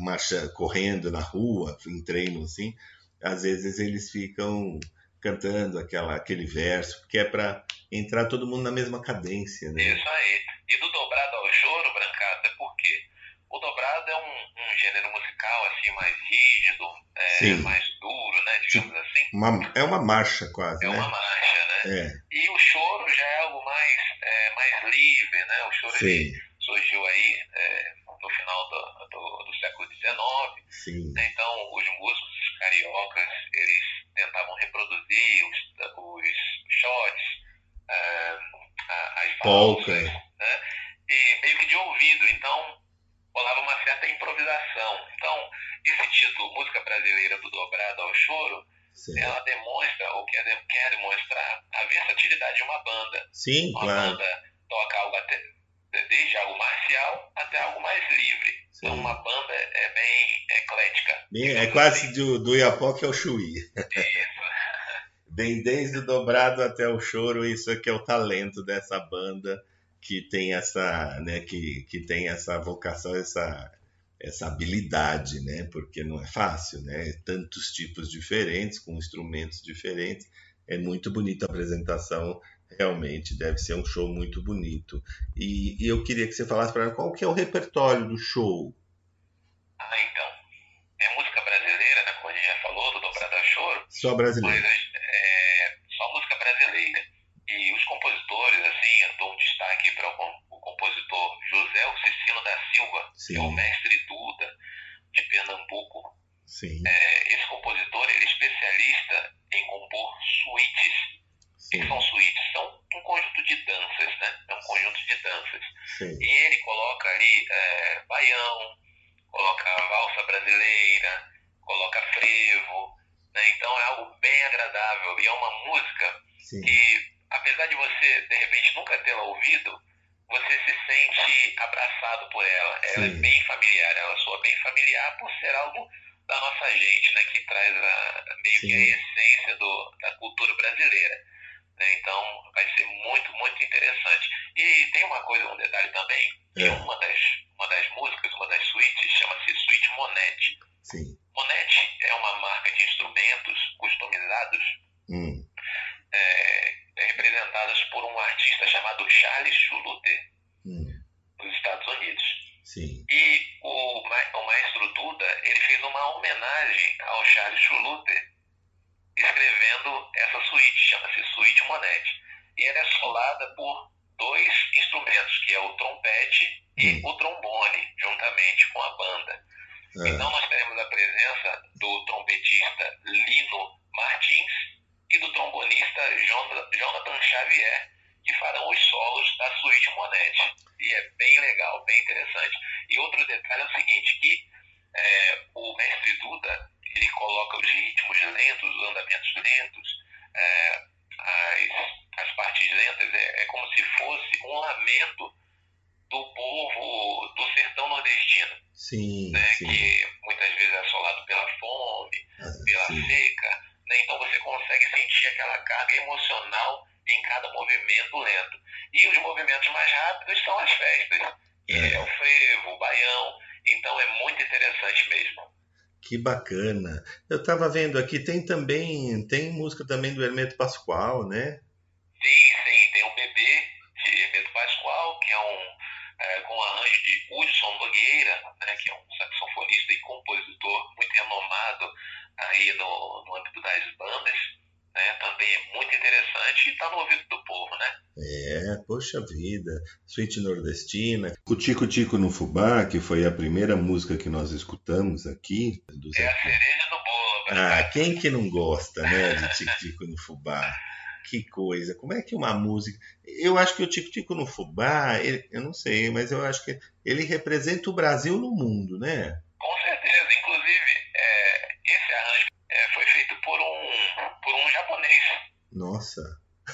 A: marcha correndo na rua, em treino assim. Às vezes eles ficam cantando aquela, aquele verso, porque é para entrar todo mundo na mesma cadência, né?
C: Isso aí. E do dobrado ao choro, Brancato, é porque o dobrado é um, um gênero musical assim mais rígido, é,
A: Sim.
C: mais duro, né? Digamos assim.
A: Uma- é uma marcha quase,
C: É uma
A: né?
C: marcha, né?
A: É,
C: E o choro já é algo mais, é, mais livre, né? O choro
A: sim,
C: surgiu aí é, no final do, do, do século XIX.
A: sim,
C: né? Então, os músicos cariocas, eles tentavam reproduzir os, os shots, ah, a- as
A: Polca.
C: falsas, né? E meio que de ouvido. Então, rolava uma certa improvisação. Então, esse título, Música Brasileira do Dobrado ao Choro,
A: sim.
C: ela demonstra, ou quer, quer demonstrar, a versatilidade de uma banda.
A: Sim,
C: Uma
A: claro.
C: banda toca algo até, desde algo marcial até algo mais livre. Então,
A: Sim.
C: uma banda é bem eclética.
A: Bem, é quase do, do Iapoque ao Chuí.
C: Isso.
A: Bem, desde o dobrado até o choro, isso aqui é o talento dessa banda que tem essa, né, que, que tem essa vocação, essa, essa habilidade, né? Porque não é fácil, né? Tantos tipos diferentes, com instrumentos diferentes. É muito bonita a apresentação, realmente deve ser um show muito bonito. E, e eu queria que você falasse para mim qual que é o repertório do show.
C: Ah, então. É música brasileira, né? Como a gente já falou, do Dobrado ao Choro,
A: Só
C: mas
A: brasileiro.
C: é só música brasileira. E os compositores, assim, eu dou um destaque para o, com- o compositor José Cecino da Que é o
A: Sim,
C: mestre Duda de Pernambuco.
A: sim,
C: É, esse compositor ele é especialista em compor suítes. O que
A: sim,
C: são suítes? São um conjunto de danças, né? É um conjunto de danças.
A: sim.
C: E ele coloca ali é, baião, coloca valsa brasileira, coloca frevo, né? Então é algo bem agradável e é uma música
A: sim.
C: que, apesar de você de repente nunca tê-la ouvido, você se sente abraçado por ela. Ela é bem familiar, ela soa bem familiar por ser algo da nossa gente, né? Que traz a, meio que
A: Sim.
C: a essência do, da cultura brasileira. né? Então vai ser muito, muito interessante. E tem uma coisa, um detalhe também, que
A: É.
C: uma, das, uma das músicas, uma das suítes, chama-se Suite Monetti.
A: Sim,
C: Monetti é uma marca de instrumentos
A: Hum.
C: É, representadas por um artista chamado Charles Schuluter,
A: Hum.
C: dos Estados Unidos.
A: Sim.
C: E o, o maestro Duda, ele fez uma homenagem ao Charles Schuluter, escrevendo essa suíte, chama-se Suíte Monetti. E ela é solada por dois instrumentos, que é o trompete e
A: Hum.
C: o trombone, juntamente com a banda.
A: Ah,
C: Então nós teremos a presença do trompetista Lino Martins e do trombonista Jon- Jonathan Xavier, que farão os solos da suíte Monetti. E é bem legal, bem interessante. E outro detalhe é o seguinte, que é, o mestre Duda, ele coloca os ritmos lentos, os andamentos lentos, é, as, as partes lentas, é, é como se fosse um lamento do povo do sertão nordestino
A: sim,
C: né,
A: sim.
C: que muitas vezes é assolado pela fome,
A: Ah,
C: pela
A: sim.
C: seca, né, então você consegue sentir aquela carga emocional em cada movimento lento. E os movimentos mais rápidos são as festas, que
A: É.
C: é, o frevo, o baião, então é muito interessante mesmo.
A: Que bacana. Eu estava vendo aqui, tem também, tem música também do Hermeto Pascoal, né?
C: Sim, sim, tem o bebê de Hermeto Pascoal, que é um é, com arranjo de Hudson Nogueira, né, que é um saxofonista e compositor muito renomado aí no, no âmbito das bandas, né, também é muito interessante e está no ouvido do povo, né?
A: É, poxa vida. Suíte Nordestina. O Tico Tico no Fubá, que foi a primeira música que nós escutamos aqui. Do
C: É a cereja do bolo,
A: Ah, quem que não gosta, né, de Tico Tico no Fubá? Que coisa, como é que uma música. Eu acho que o Tico Tico no Fubá, ele- eu não sei, mas eu acho que ele representa o Brasil no mundo, né?
C: Com certeza, inclusive, é, esse arranjo é, foi feito por um, por um japonês.
A: Nossa.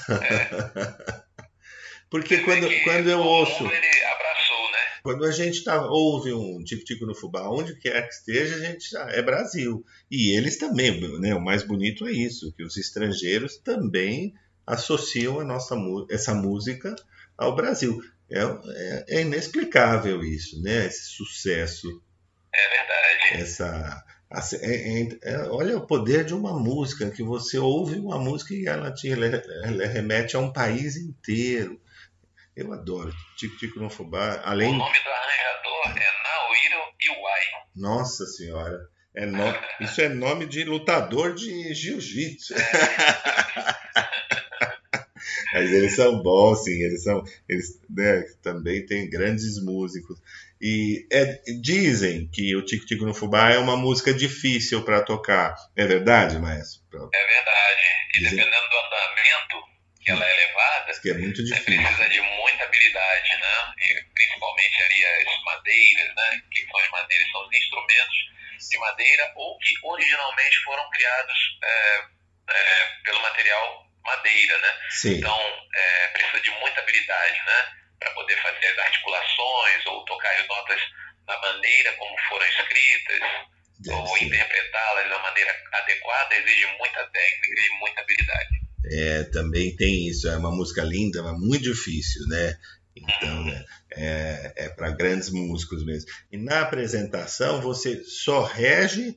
C: É.
A: Porque
C: Quer
A: quando, quando eu ouço,
C: ele abraçou, né?
A: quando a gente tá, ouve um Tico Tico no Fubá, onde quer que esteja, a gente já é Brasil. E eles também, né? O mais bonito é isso, que os estrangeiros também associam a nossa, essa música ao Brasil. É, é- é inexplicável isso, né? Esse sucesso,
C: É verdade.
A: essa. A- é- é- é- olha o poder de uma música, que você ouve uma música e ela te ela remete a um país inteiro. Eu adoro Tico Tico no Fubá.
C: O
A: Além,
C: nome do arranjador é Naohiro Iwai.
A: nossa senhora, é no- isso é nome de lutador de jiu-jitsu. Mas eles são bons, sim, eles são, eles né, também têm grandes músicos. E é- dizem que o Tico Tico no Fubá é uma música difícil para tocar. É verdade, maestro?
C: É verdade. E
A: Dizem-
C: dependendo do andamento que ela é levada,
A: Diz que é muito
C: você
A: difícil.
C: precisa de muita habilidade, né? E principalmente ali as madeiras, né? Que são as madeiras, são os instrumentos de madeira ou que originalmente foram criados é, é, pelo material madeira, né?
A: Sim,
C: Então, é, precisa de muita habilidade, né? Para poder fazer as articulações ou tocar as notas da maneira como foram escritas,
A: deve
C: ou interpretá-las da maneira adequada, exige muita técnica e muita habilidade.
A: É, também tem isso. É uma música linda, mas muito difícil, né? Então, é, é, é para grandes músicos mesmo. E na apresentação, você só rege,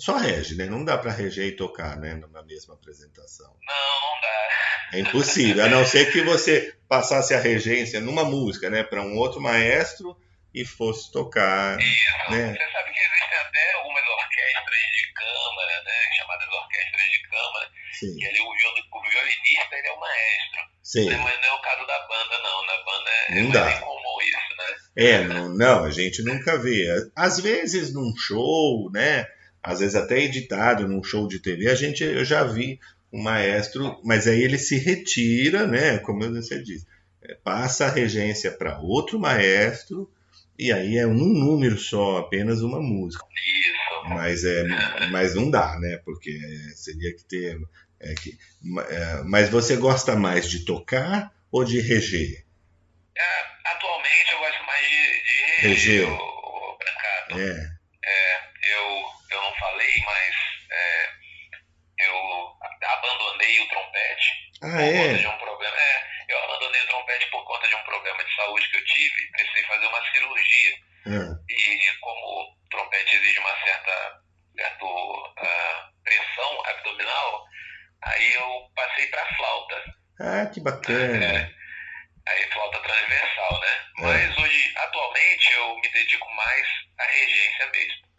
A: só rege, né? Não dá para reger e tocar, né? Na mesma apresentação.
C: Não, não dá.
A: É impossível, a não ser que você passasse a regência numa música, né? Para um outro maestro e fosse tocar,
C: Isso.
A: né?
C: Você sabe que existem até algumas orquestras de câmara, né? Chamadas orquestras de câmara,
A: Sim,
C: que ali o, o violinista ele é o maestro.
A: sim.
C: Né? Mas não é o caso da banda, não. Na banda é
A: Não
C: mais
A: dá.
C: incomum isso, né?
A: É, não, não, a gente nunca vê. Às vezes num show, né? Às vezes até editado num show de TV, a gente eu já vi um maestro, mas aí ele se retira, né? Como você disse, é, passa a regência para outro maestro e aí é um número só, apenas uma música.
C: Isso.
A: Mas é, mas não dá, né? Porque seria que ter, é que, é, mas você gosta mais de tocar ou de reger?
C: É, atualmente eu gosto mais de, de
A: Reger.
C: o, o Brancato.
A: É,
C: Eu, eu não falei, mas é, eu abandonei o trompete
A: ah é,
C: de um problema. É, eu abandonei o trompete por conta de um problema de saúde que eu tive. Precisei fazer uma cirurgia.
A: Ah,
C: E como o trompete exige uma certa, certa ah, pressão abdominal, aí eu passei para flauta.
A: Ah, que bacana. É,
C: aí flauta transversal, né? É. Mas hoje, atualmente, eu me dedico mais à regência mesmo.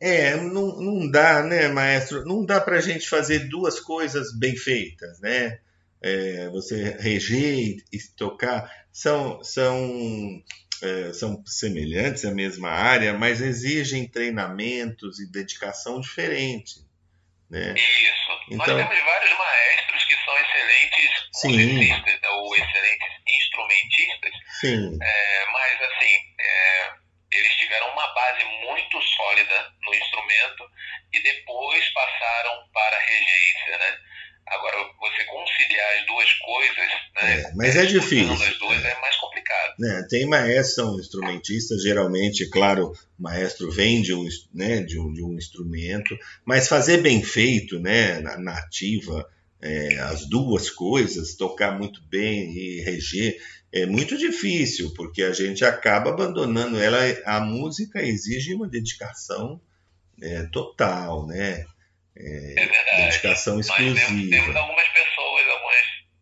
A: É, não, não dá, né, maestro? Não dá para a gente fazer duas coisas bem feitas, né? É, você reger e tocar são, são, é, são semelhantes à mesma área, mas exigem treinamentos e dedicação diferente. Né?
C: Isso. Então, Nós temos vários maestros que são excelentes musicistas né, ou excelentes instrumentistas,
A: Sim.
C: É, mas assim, é, eles tiveram uma base muito sólida no instrumento e depois passaram para a regência, né? Agora, você conciliar as duas coisas, né?
A: É, mas é difícil.
C: As duas é mais complicado.
A: É, tem maestros, são instrumentistas, geralmente, claro, o maestro vem de um, né, de um, de um instrumento, mas fazer bem feito, né, na, na ativa, é, as duas coisas, tocar muito bem e reger, é muito difícil, porque a gente acaba abandonando ela. A música exige uma dedicação é, total, né?
C: É, é verdade.
A: Dedicação exclusiva. Mas
C: temos, algumas pessoas, algumas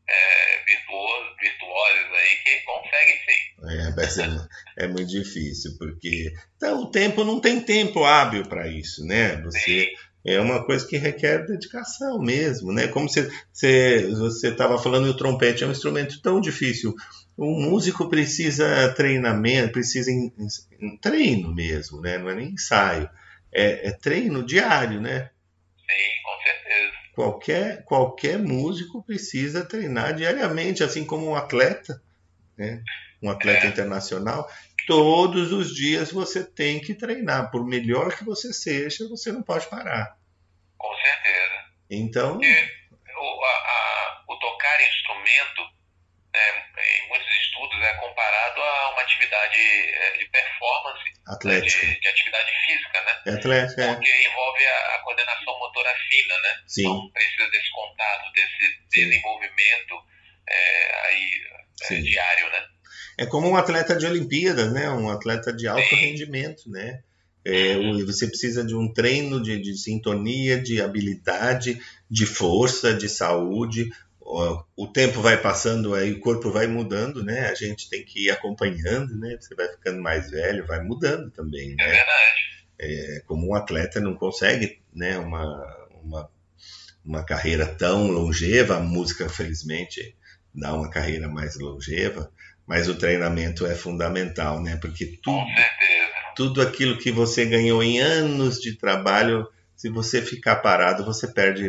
C: é, virtuosos, aí que conseguem sim.
A: É, mas é, é muito difícil, porque então, o tempo não tem tempo hábil para isso, né? Você sim é uma coisa que requer dedicação mesmo, né? Como você você estava falando, o trompete é um instrumento tão difícil. O músico precisa treinamento, precisa em, em treino mesmo, né? Não é nem ensaio, é, é, treino diário, né?
C: Sim, com certeza.
A: Qualquer qualquer músico precisa treinar diariamente, assim como um atleta, né? Um atleta é. internacional todos os dias você tem que treinar. Por melhor que você seja, você não pode parar.
C: Com certeza.
A: Então.
C: o, a, a, o tocar instrumento, né, em muitos estudos, é comparado a uma atividade é, de performance,
A: Atlética.
C: De, de, atividade física, né?
A: É atlética,
C: é. Porque envolve a, a, coordenação motora fina, né?
A: Sim.
C: Então precisa desse contato, desse desenvolvimento é, aí, é, diário, né?
A: É como um atleta de Olimpíadas, né? Um atleta de alto Sim. rendimento, né? É, você precisa de um treino de, de, sintonia, de habilidade, de força, de saúde. O tempo vai passando, aí o corpo vai mudando, né? A gente tem que ir acompanhando, né? Você vai ficando mais velho, vai mudando também,
C: né? É verdade.
A: É, como um atleta não consegue, né? Uma, uma, uma carreira tão longeva, a música, felizmente, dá uma carreira mais longeva, mas o treinamento é fundamental, né? Porque tudo, tudo aquilo que você ganhou em anos de trabalho, se você ficar parado, você perde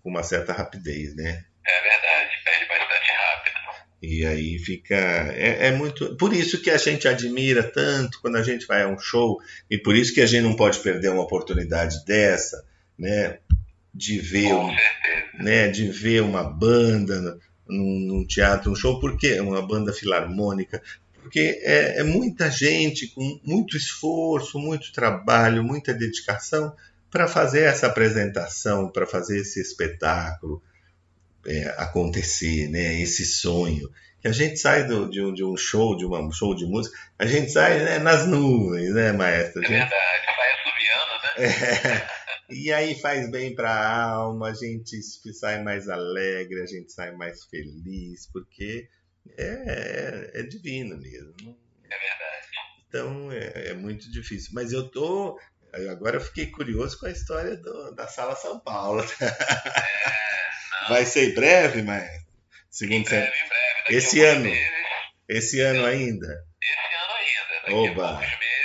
A: com uma certa rapidez, né?
C: É verdade, perde bastante rápido.
A: E aí fica. É, é, muito. Por isso que a gente admira tanto quando a gente vai a um show, e por isso que a gente não pode perder uma oportunidade dessa, né? De ver,
C: um,
A: né, de ver uma banda num, num teatro, um show, porque uma banda filarmônica, porque é, é, muita gente com muito esforço, muito trabalho, muita dedicação para fazer essa apresentação, para fazer esse espetáculo é, acontecer, né? Esse sonho. Que a gente sai do, de, um, de, um, show, de uma, um show de música, a gente sai né, nas nuvens, né, maestro?
C: É verdade, sai assobiando, né?
A: É. E aí faz bem para a alma, a gente sai mais alegre, a gente sai mais feliz, porque é, é, é divino mesmo.
C: É verdade.
A: Então é, é, muito difícil. Mas eu tô. Agora eu fiquei curioso com a história do, da Sala São Paulo.
C: É,
A: Vai ser em breve, mas.
C: Segundo em breve, em breve.
A: Esse ano. Meses,
C: esse
A: ano ainda?
C: Esse ano ainda. Daqui
A: Oba.
C: a poucos meses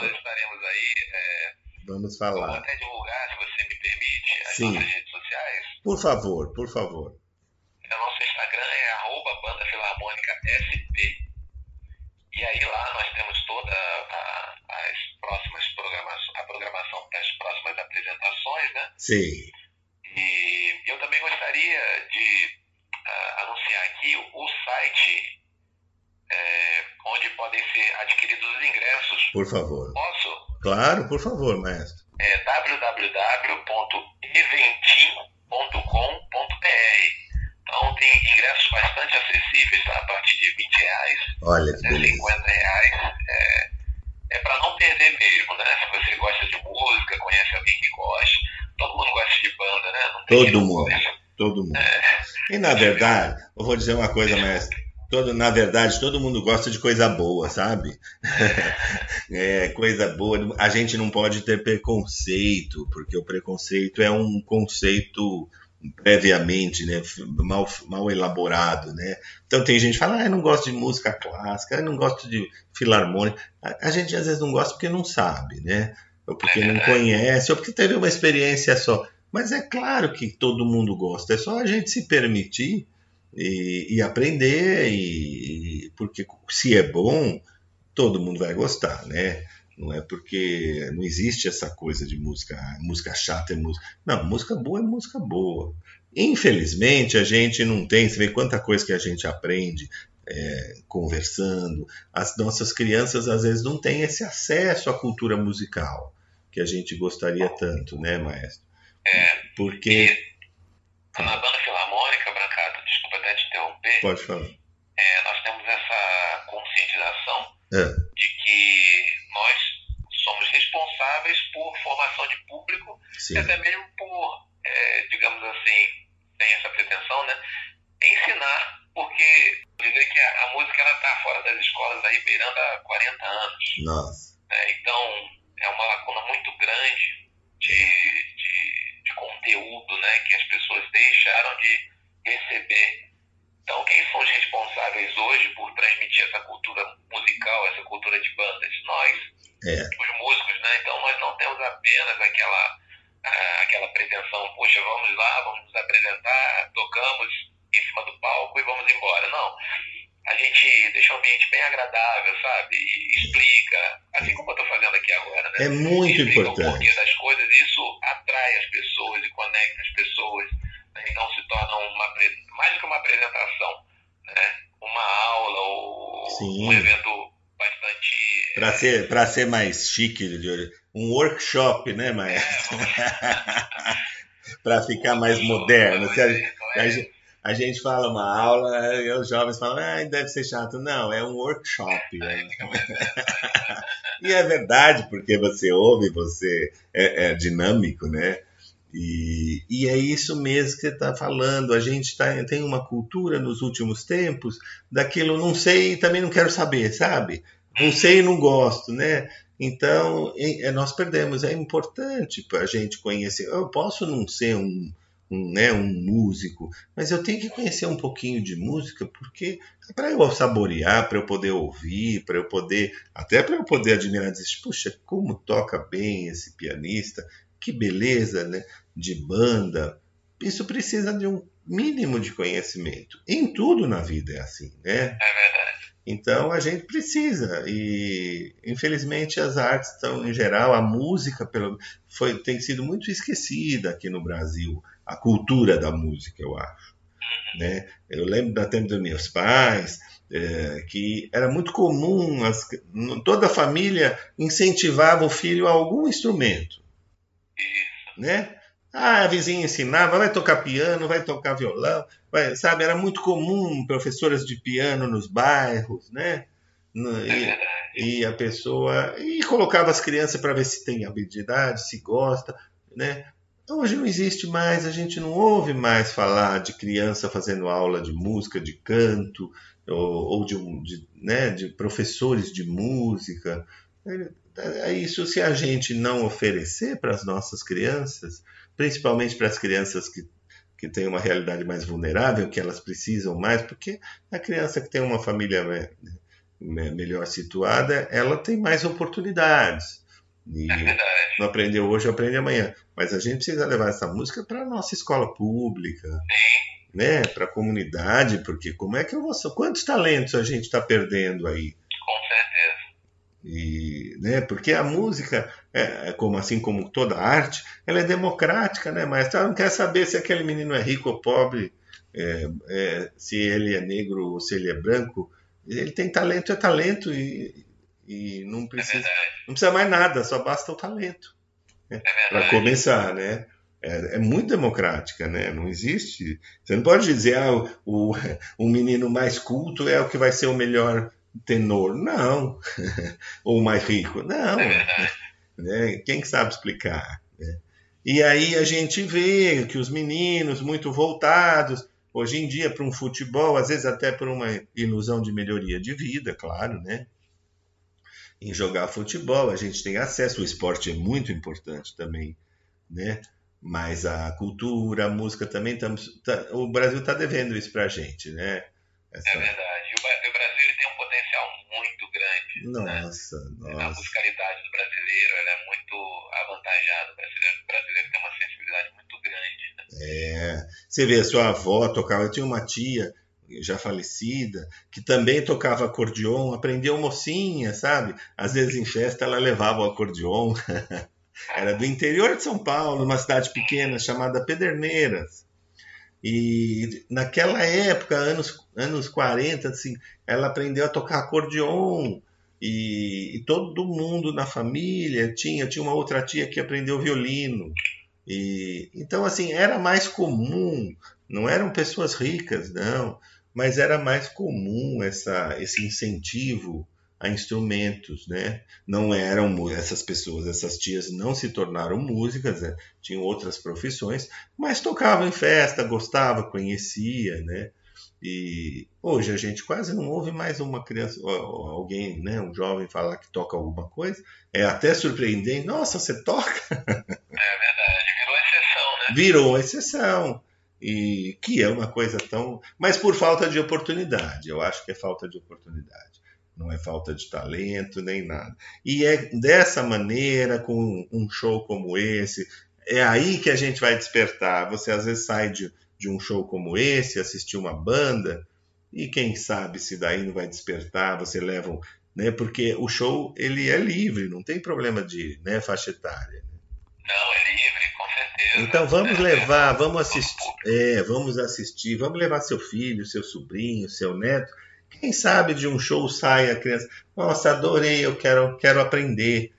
C: nós estaremos aí. É,
A: Vamos falar.
C: Vou até divulgar, se você me permite, as
A: Sim.
C: nossas redes sociais.
A: Por favor, por favor.
C: O nosso Instagram é arroba Banda Filarmônica SP. E aí lá nós temos toda a, as próximas programações, a programação das próximas apresentações, né?
A: Sim.
C: E eu também gostaria de uh, anunciar aqui o site é, onde podem ser adquiridos os ingressos.
A: Por favor.
C: Posso?
A: Claro, por favor, maestro.
C: É www.eventim.com.br. Então tem ingressos bastante acessíveis, tá? a partir de 20 reais,
A: Olha,
C: até 50 reais. É, é para não perder mesmo, né? Se você gosta de música, conhece alguém que gosta, todo mundo gosta de banda, né?
A: todo mundo. Todo mundo. E na verdade, eu vou dizer uma coisa, mestre. Todo, na verdade, todo mundo gosta de coisa boa, sabe? é, coisa boa. A gente não pode ter preconceito, porque o preconceito é um conceito previamente, né, mal, mal elaborado, né? Então tem gente que fala, ah, eu não gosto de música clássica, eu não gosto de filarmônica. A, a gente às vezes não gosta porque não sabe, né? Ou porque não conhece, ou porque teve uma experiência só. Mas é claro que todo mundo gosta, é só a gente se permitir e, e aprender, e, porque se é bom, todo mundo vai gostar, né? Não é porque não existe essa coisa de música, música chata é música. Não, música boa é música boa. Infelizmente, a gente não tem, você vê quanta coisa que a gente aprende é, conversando. As nossas crianças, às vezes, não têm esse acesso à cultura musical que a gente gostaria tanto, né, maestro?
C: É,
A: Porque.
C: e na banda filarmônica, Brancato, desculpa até te interromper,
A: Pode falar.
C: é, nós temos essa conscientização
A: É,
C: de que nós somos responsáveis por formação de público
A: sim.
C: e até mesmo por, é, digamos assim, sem essa pretensão, né, ensinar, porque dizer que a, a música ela está fora das escolas aí beirando há 40 anos.
A: Nossa.
C: né? Então, é uma lacuna muito grande de, de, de conteúdo né, que as pessoas deixaram de receber. Então, quem são os responsáveis hoje por transmitir essa cultura musical, essa cultura de bandas? Nós,
A: É,
C: os músicos, né? Então, nós não temos apenas aquela, ah, aquela pretensão, puxa, vamos lá, vamos nos apresentar, tocamos em cima do palco e vamos embora. Não. A gente deixa o ambiente bem agradável, sabe? E explica, assim como eu estou fazendo aqui agora, né?
A: é muito
C: explica o porquê
A: importante.
C: das coisas, isso atrai as pessoas e conecta as pessoas. né? Então se torna uma, mais do que uma apresentação, né? uma aula ou
A: Sim.
C: um evento bastante.
A: Para ser, pra ser mais chique, um workshop, né, maestro? Para ficar mais moderno. A gente- fala uma aula e os jovens falam, ah, deve ser chato. Não, é um workshop. né? E é verdade, porque você ouve, você é, é dinâmico, né? E, e é isso mesmo que você está falando. A gente tá, tem uma cultura nos últimos tempos daquilo não sei e também não quero saber, sabe? Não sei e não gosto, né? Então, é, nós perdemos. É importante para a gente conhecer. Eu posso não ser um, um, né, um músico, mas eu tenho que conhecer um pouquinho de música, porque para eu saborear, para eu poder ouvir, para eu poder, até para eu poder admirar, dizer, puxa, como toca bem esse pianista, que beleza, né, de banda. Isso precisa de um mínimo de conhecimento. Em tudo na vida é assim, né?
C: é verdade.
A: Então a gente precisa e infelizmente as artes estão em geral a música pelo foi tem sido muito esquecida aqui no Brasil a cultura da música eu acho né eu lembro da tempo dos meus pais é, que era muito comum as, toda a família incentivava o filho a algum instrumento né ah, a vizinha ensinava, vai tocar piano, vai tocar violão, vai, sabe? Era muito comum professoras de piano nos bairros, né?
C: É
A: E,
C: verdade.
A: e a pessoa e colocava as crianças para ver se tem habilidade, se gosta, né? Hoje não existe mais, a gente não ouve mais falar de criança fazendo aula de música, de canto, ou, ou de, de, né, de professores de música. É, é isso se a gente não oferecer para as nossas crianças, principalmente para as crianças que, que têm uma realidade mais vulnerável, que elas precisam mais, porque a criança que tem uma família me- melhor situada, ela tem mais oportunidades. E
C: É
A: não aprendeu hoje, aprende amanhã. Mas a gente precisa levar essa música para a nossa escola pública, né? para a comunidade, porque como é que eu vou. Quantos talentos a gente está perdendo aí?
C: Com certeza.
A: E, né, porque a música, é, é como assim como toda arte, ela é democrática, né? Mas ela não quer saber se aquele menino é rico ou pobre, é, é, se ele é negro ou se ele é branco. Ele tem talento, é talento e, e não
C: É
A: precisa,
C: verdade.
A: não precisa mais nada, só basta o talento
C: É
A: para
C: verdade.
A: começar, né? É, é muito democrática, né? Não existe. Você não pode dizer, ah, o, o, o menino mais culto é o que vai ser o melhor tenor. Não. Ou o mais rico. Não.
C: É.
A: Né? Quem que sabe explicar? né? E aí a gente vê que os meninos muito voltados, hoje em dia, para um futebol, às vezes até por uma ilusão de melhoria de vida, claro, né? Em jogar futebol, a gente tem acesso, o esporte é muito importante também, né? Mas a cultura, a música também, estamos, tá, o Brasil está devendo isso para a gente, né?
C: Essa... É verdade. O Brasil tem um potencial muito grande.
A: Nossa,
C: né?
A: nossa.
C: A musicalidade do brasileiro ela é muito avantajada. O brasileiro, o brasileiro tem uma sensibilidade muito grande. Né?
A: É. Você vê, a sua avó tocava. Eu tinha uma tia já falecida, que também tocava acordeon, aprendeu mocinha, sabe? Às vezes em festa ela levava o acordeon. Era do interior de São Paulo, uma cidade pequena chamada Pederneiras. E naquela época, anos, anos 40, assim, ela aprendeu a tocar acordeon. E, e, todo mundo na família tinha, tinha uma outra tia que aprendeu violino. E, então, assim, era mais comum, não eram pessoas ricas, não, mas era mais comum essa, esse incentivo a instrumentos, né? Não eram essas pessoas, essas tias não se tornaram músicas, né? tinham outras profissões, mas tocavam em festa, gostava, conhecia, né? E hoje a gente quase não ouve mais uma criança, alguém, né, um jovem falar que toca alguma coisa. É até surpreendente. Nossa, você toca?
C: É verdade, virou exceção, né?
A: Virou exceção. E que é uma coisa tão. Mas por falta de oportunidade. Eu acho que é falta de oportunidade não é falta de talento nem nada. E é dessa maneira, com um show como esse, é aí que a gente vai despertar. Você às vezes sai de, de um show como esse, assistir uma banda, e quem sabe se daí não vai despertar, você leva um. Né, porque o show ele é livre, não tem problema de né, faixa etária. Né?
C: Não, é livre.
A: Então vamos levar, vamos assistir, é, vamos assistir, vamos levar seu filho, seu sobrinho, seu neto quem sabe de um show sai a criança, nossa, adorei, eu quero, quero aprender.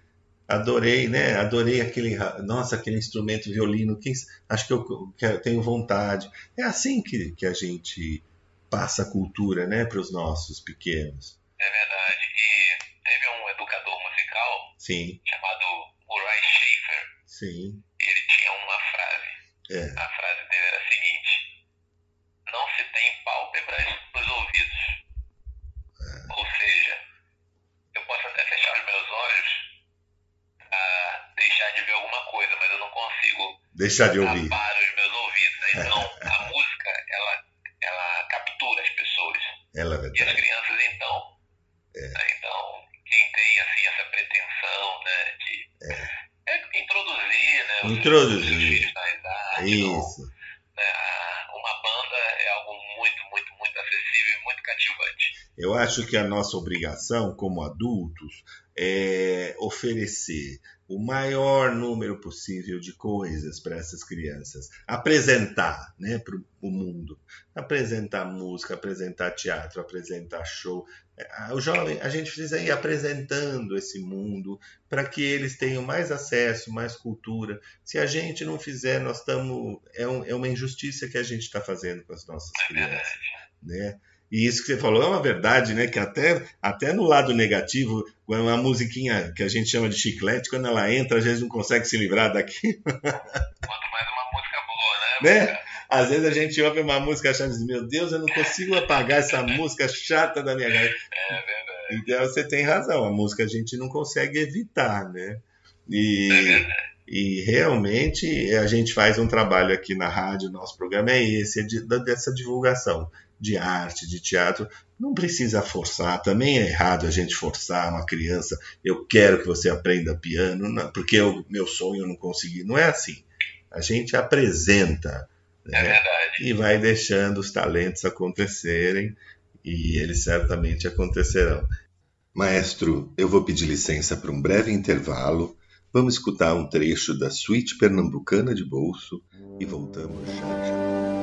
A: Adorei, né? Adorei aquele, nossa, aquele instrumento violino. Quem, acho que eu, tenho vontade. É assim que, que a gente passa a cultura, né, para os nossos pequenos.
C: É verdade. E teve um educador musical
A: Sim.
C: chamado Murray Schaefer.
A: Sim.
C: E ele tinha uma frase.
A: É.
C: A frase dele era a seguinte: Não se tem pálpebras nos ouvidos. Ou seja, eu posso até fechar os meus olhos a deixar de ver alguma coisa, mas eu não consigo
A: deixar de ouvir
C: os meus ouvidos. Então, a música, ela, ela captura as pessoas.
A: Ela é
C: e as crianças, então,
A: é.
C: né? então, quem tem assim essa pretensão, né, de
A: é.
C: É introduzir, né,
A: introduzir.
C: Os, os filhos na
A: isso.
C: Não, né, uma banda é algo muito, muito, muito acessível e muito cativante.
A: Eu acho que a nossa obrigação como adultos é oferecer o maior número possível de coisas para essas crianças, apresentar né, para o mundo, apresentar música, apresentar teatro, apresentar show. É, o jovem, a gente precisa ir apresentando esse mundo para que eles tenham mais acesso, mais cultura. Se a gente não fizer, nós estamos é, um, é uma injustiça que a gente está fazendo com as nossas
C: é
A: crianças, né? E isso que você falou é uma verdade, né? Que até, até no lado negativo, uma musiquinha que a gente chama de chiclete, quando ela entra, a gente não consegue se livrar daqui.
C: Quanto mais uma música boa, né?
A: né? Às vezes a gente ouve uma música achando assim, meu Deus, eu não consigo apagar essa música chata da minha
C: garganta. É verdade.
A: Então você tem razão, a música a gente não consegue evitar, né? E,
C: é verdade.
A: e realmente a gente faz um trabalho aqui na rádio, nosso programa é esse, é de, dessa divulgação de arte, de teatro, não precisa forçar. Também é errado a gente forçar uma criança. Eu quero que você aprenda piano, não, porque o meu sonho eu não consegui. Não é assim. A gente apresenta
C: né? é verdade.
A: e vai deixando os talentos acontecerem e eles certamente acontecerão. Maestro, eu vou pedir licença para um breve intervalo. Vamos escutar um trecho da Suíte Pernambucana de Bolso e voltamos já já.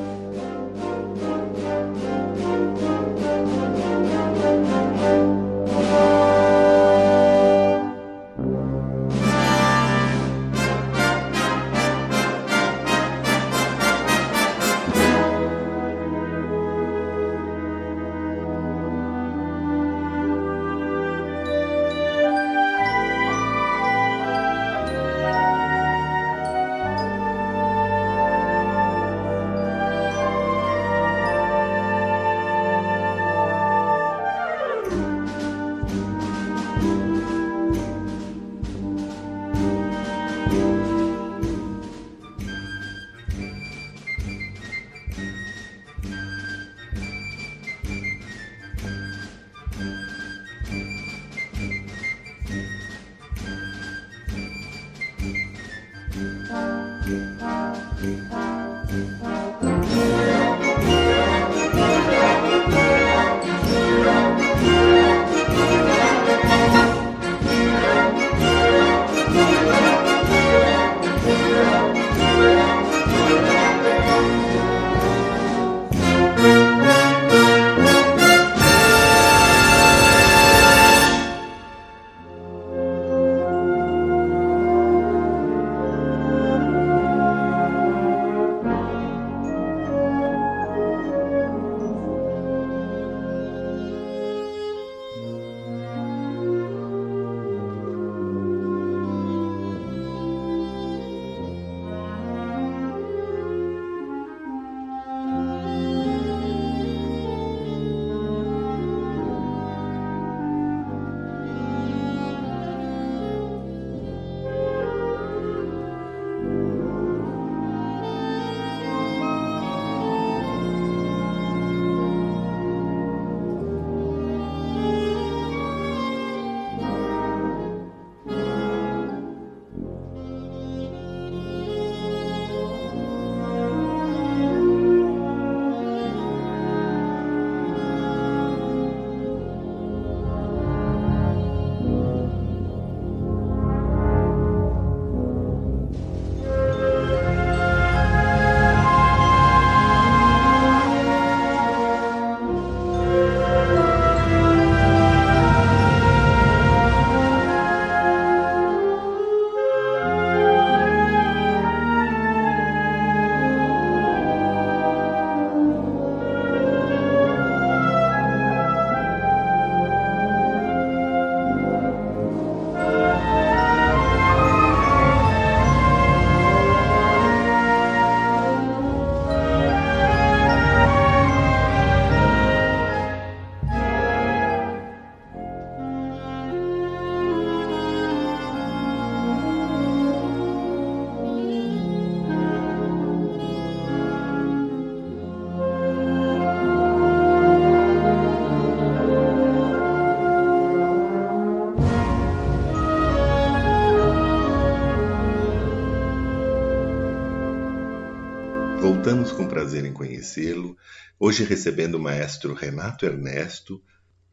A: Voltamos com prazer em conhecê-lo, hoje recebendo o maestro Renato Ernesto,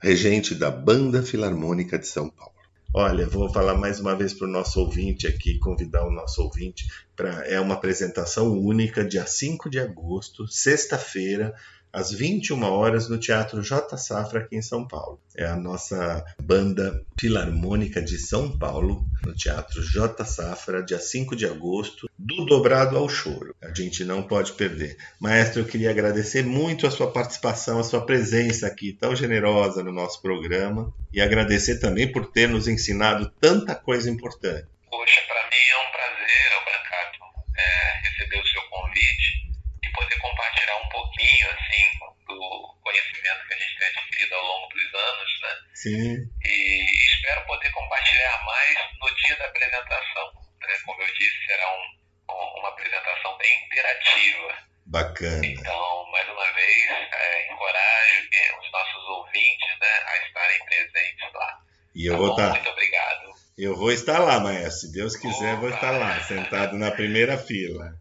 A: regente da Banda Filarmônica de São Paulo. Olha, vou falar mais uma vez para o nosso ouvinte aqui, convidar o nosso ouvinte para. É uma apresentação única, dia 5 de agosto, sexta-feira, às 21 horas no Teatro J Safra aqui em São Paulo. É a nossa banda filarmônica de São Paulo, no Teatro J Safra, dia 5 de agosto, do dobrado ao choro. A gente não pode perder. Maestro, eu queria agradecer muito a sua participação, a sua presença aqui tão generosa no nosso programa e agradecer também por ter nos ensinado tanta coisa importante.
C: Poxa, para mim é um prazer, Brancato, é, receber o seu convite poder compartilhar um pouquinho, assim, conhecimento que a gente tem adquirido ao longo dos anos, né?
A: Sim.
C: E espero poder compartilhar mais no dia da apresentação. Né? Como eu disse, será um, uma apresentação bem interativa.
A: Bacana.
C: Então, mais uma vez, é, encorajo é, os nossos ouvintes né, a estarem presentes lá.
A: E eu tá vou estar. Tá...
C: Muito obrigado.
A: Eu vou estar lá, maestro. Se Deus quiser, Opa. vou estar lá, sentado na primeira fila.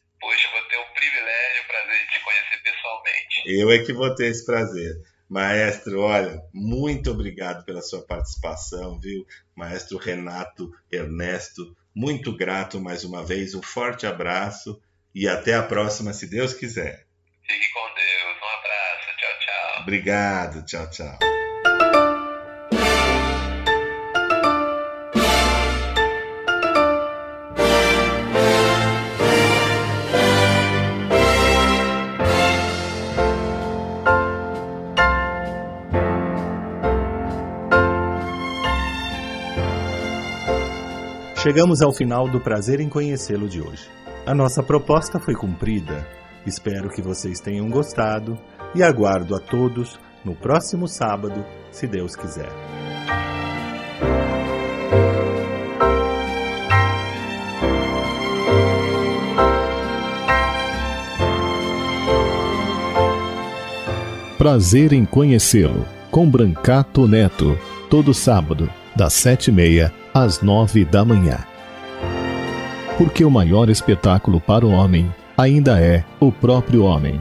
A: Eu é que vou ter esse prazer. Maestro, olha, muito obrigado pela sua participação, viu? Maestro Renato Ernesto, muito grato mais uma vez, um forte abraço e até a próxima, se Deus quiser.
C: Fique com Deus, um abraço, tchau, tchau.
A: Obrigado, tchau, tchau.
B: Chegamos ao final do prazer em conhecê-lo de hoje. A nossa proposta foi cumprida. Espero que vocês tenham gostado e aguardo a todos no próximo sábado, se Deus quiser. Prazer em conhecê-lo, com Brancato Neto, todo sábado, das sete e meia às nove da manhã. Porque o maior espetáculo para o homem ainda é o próprio homem.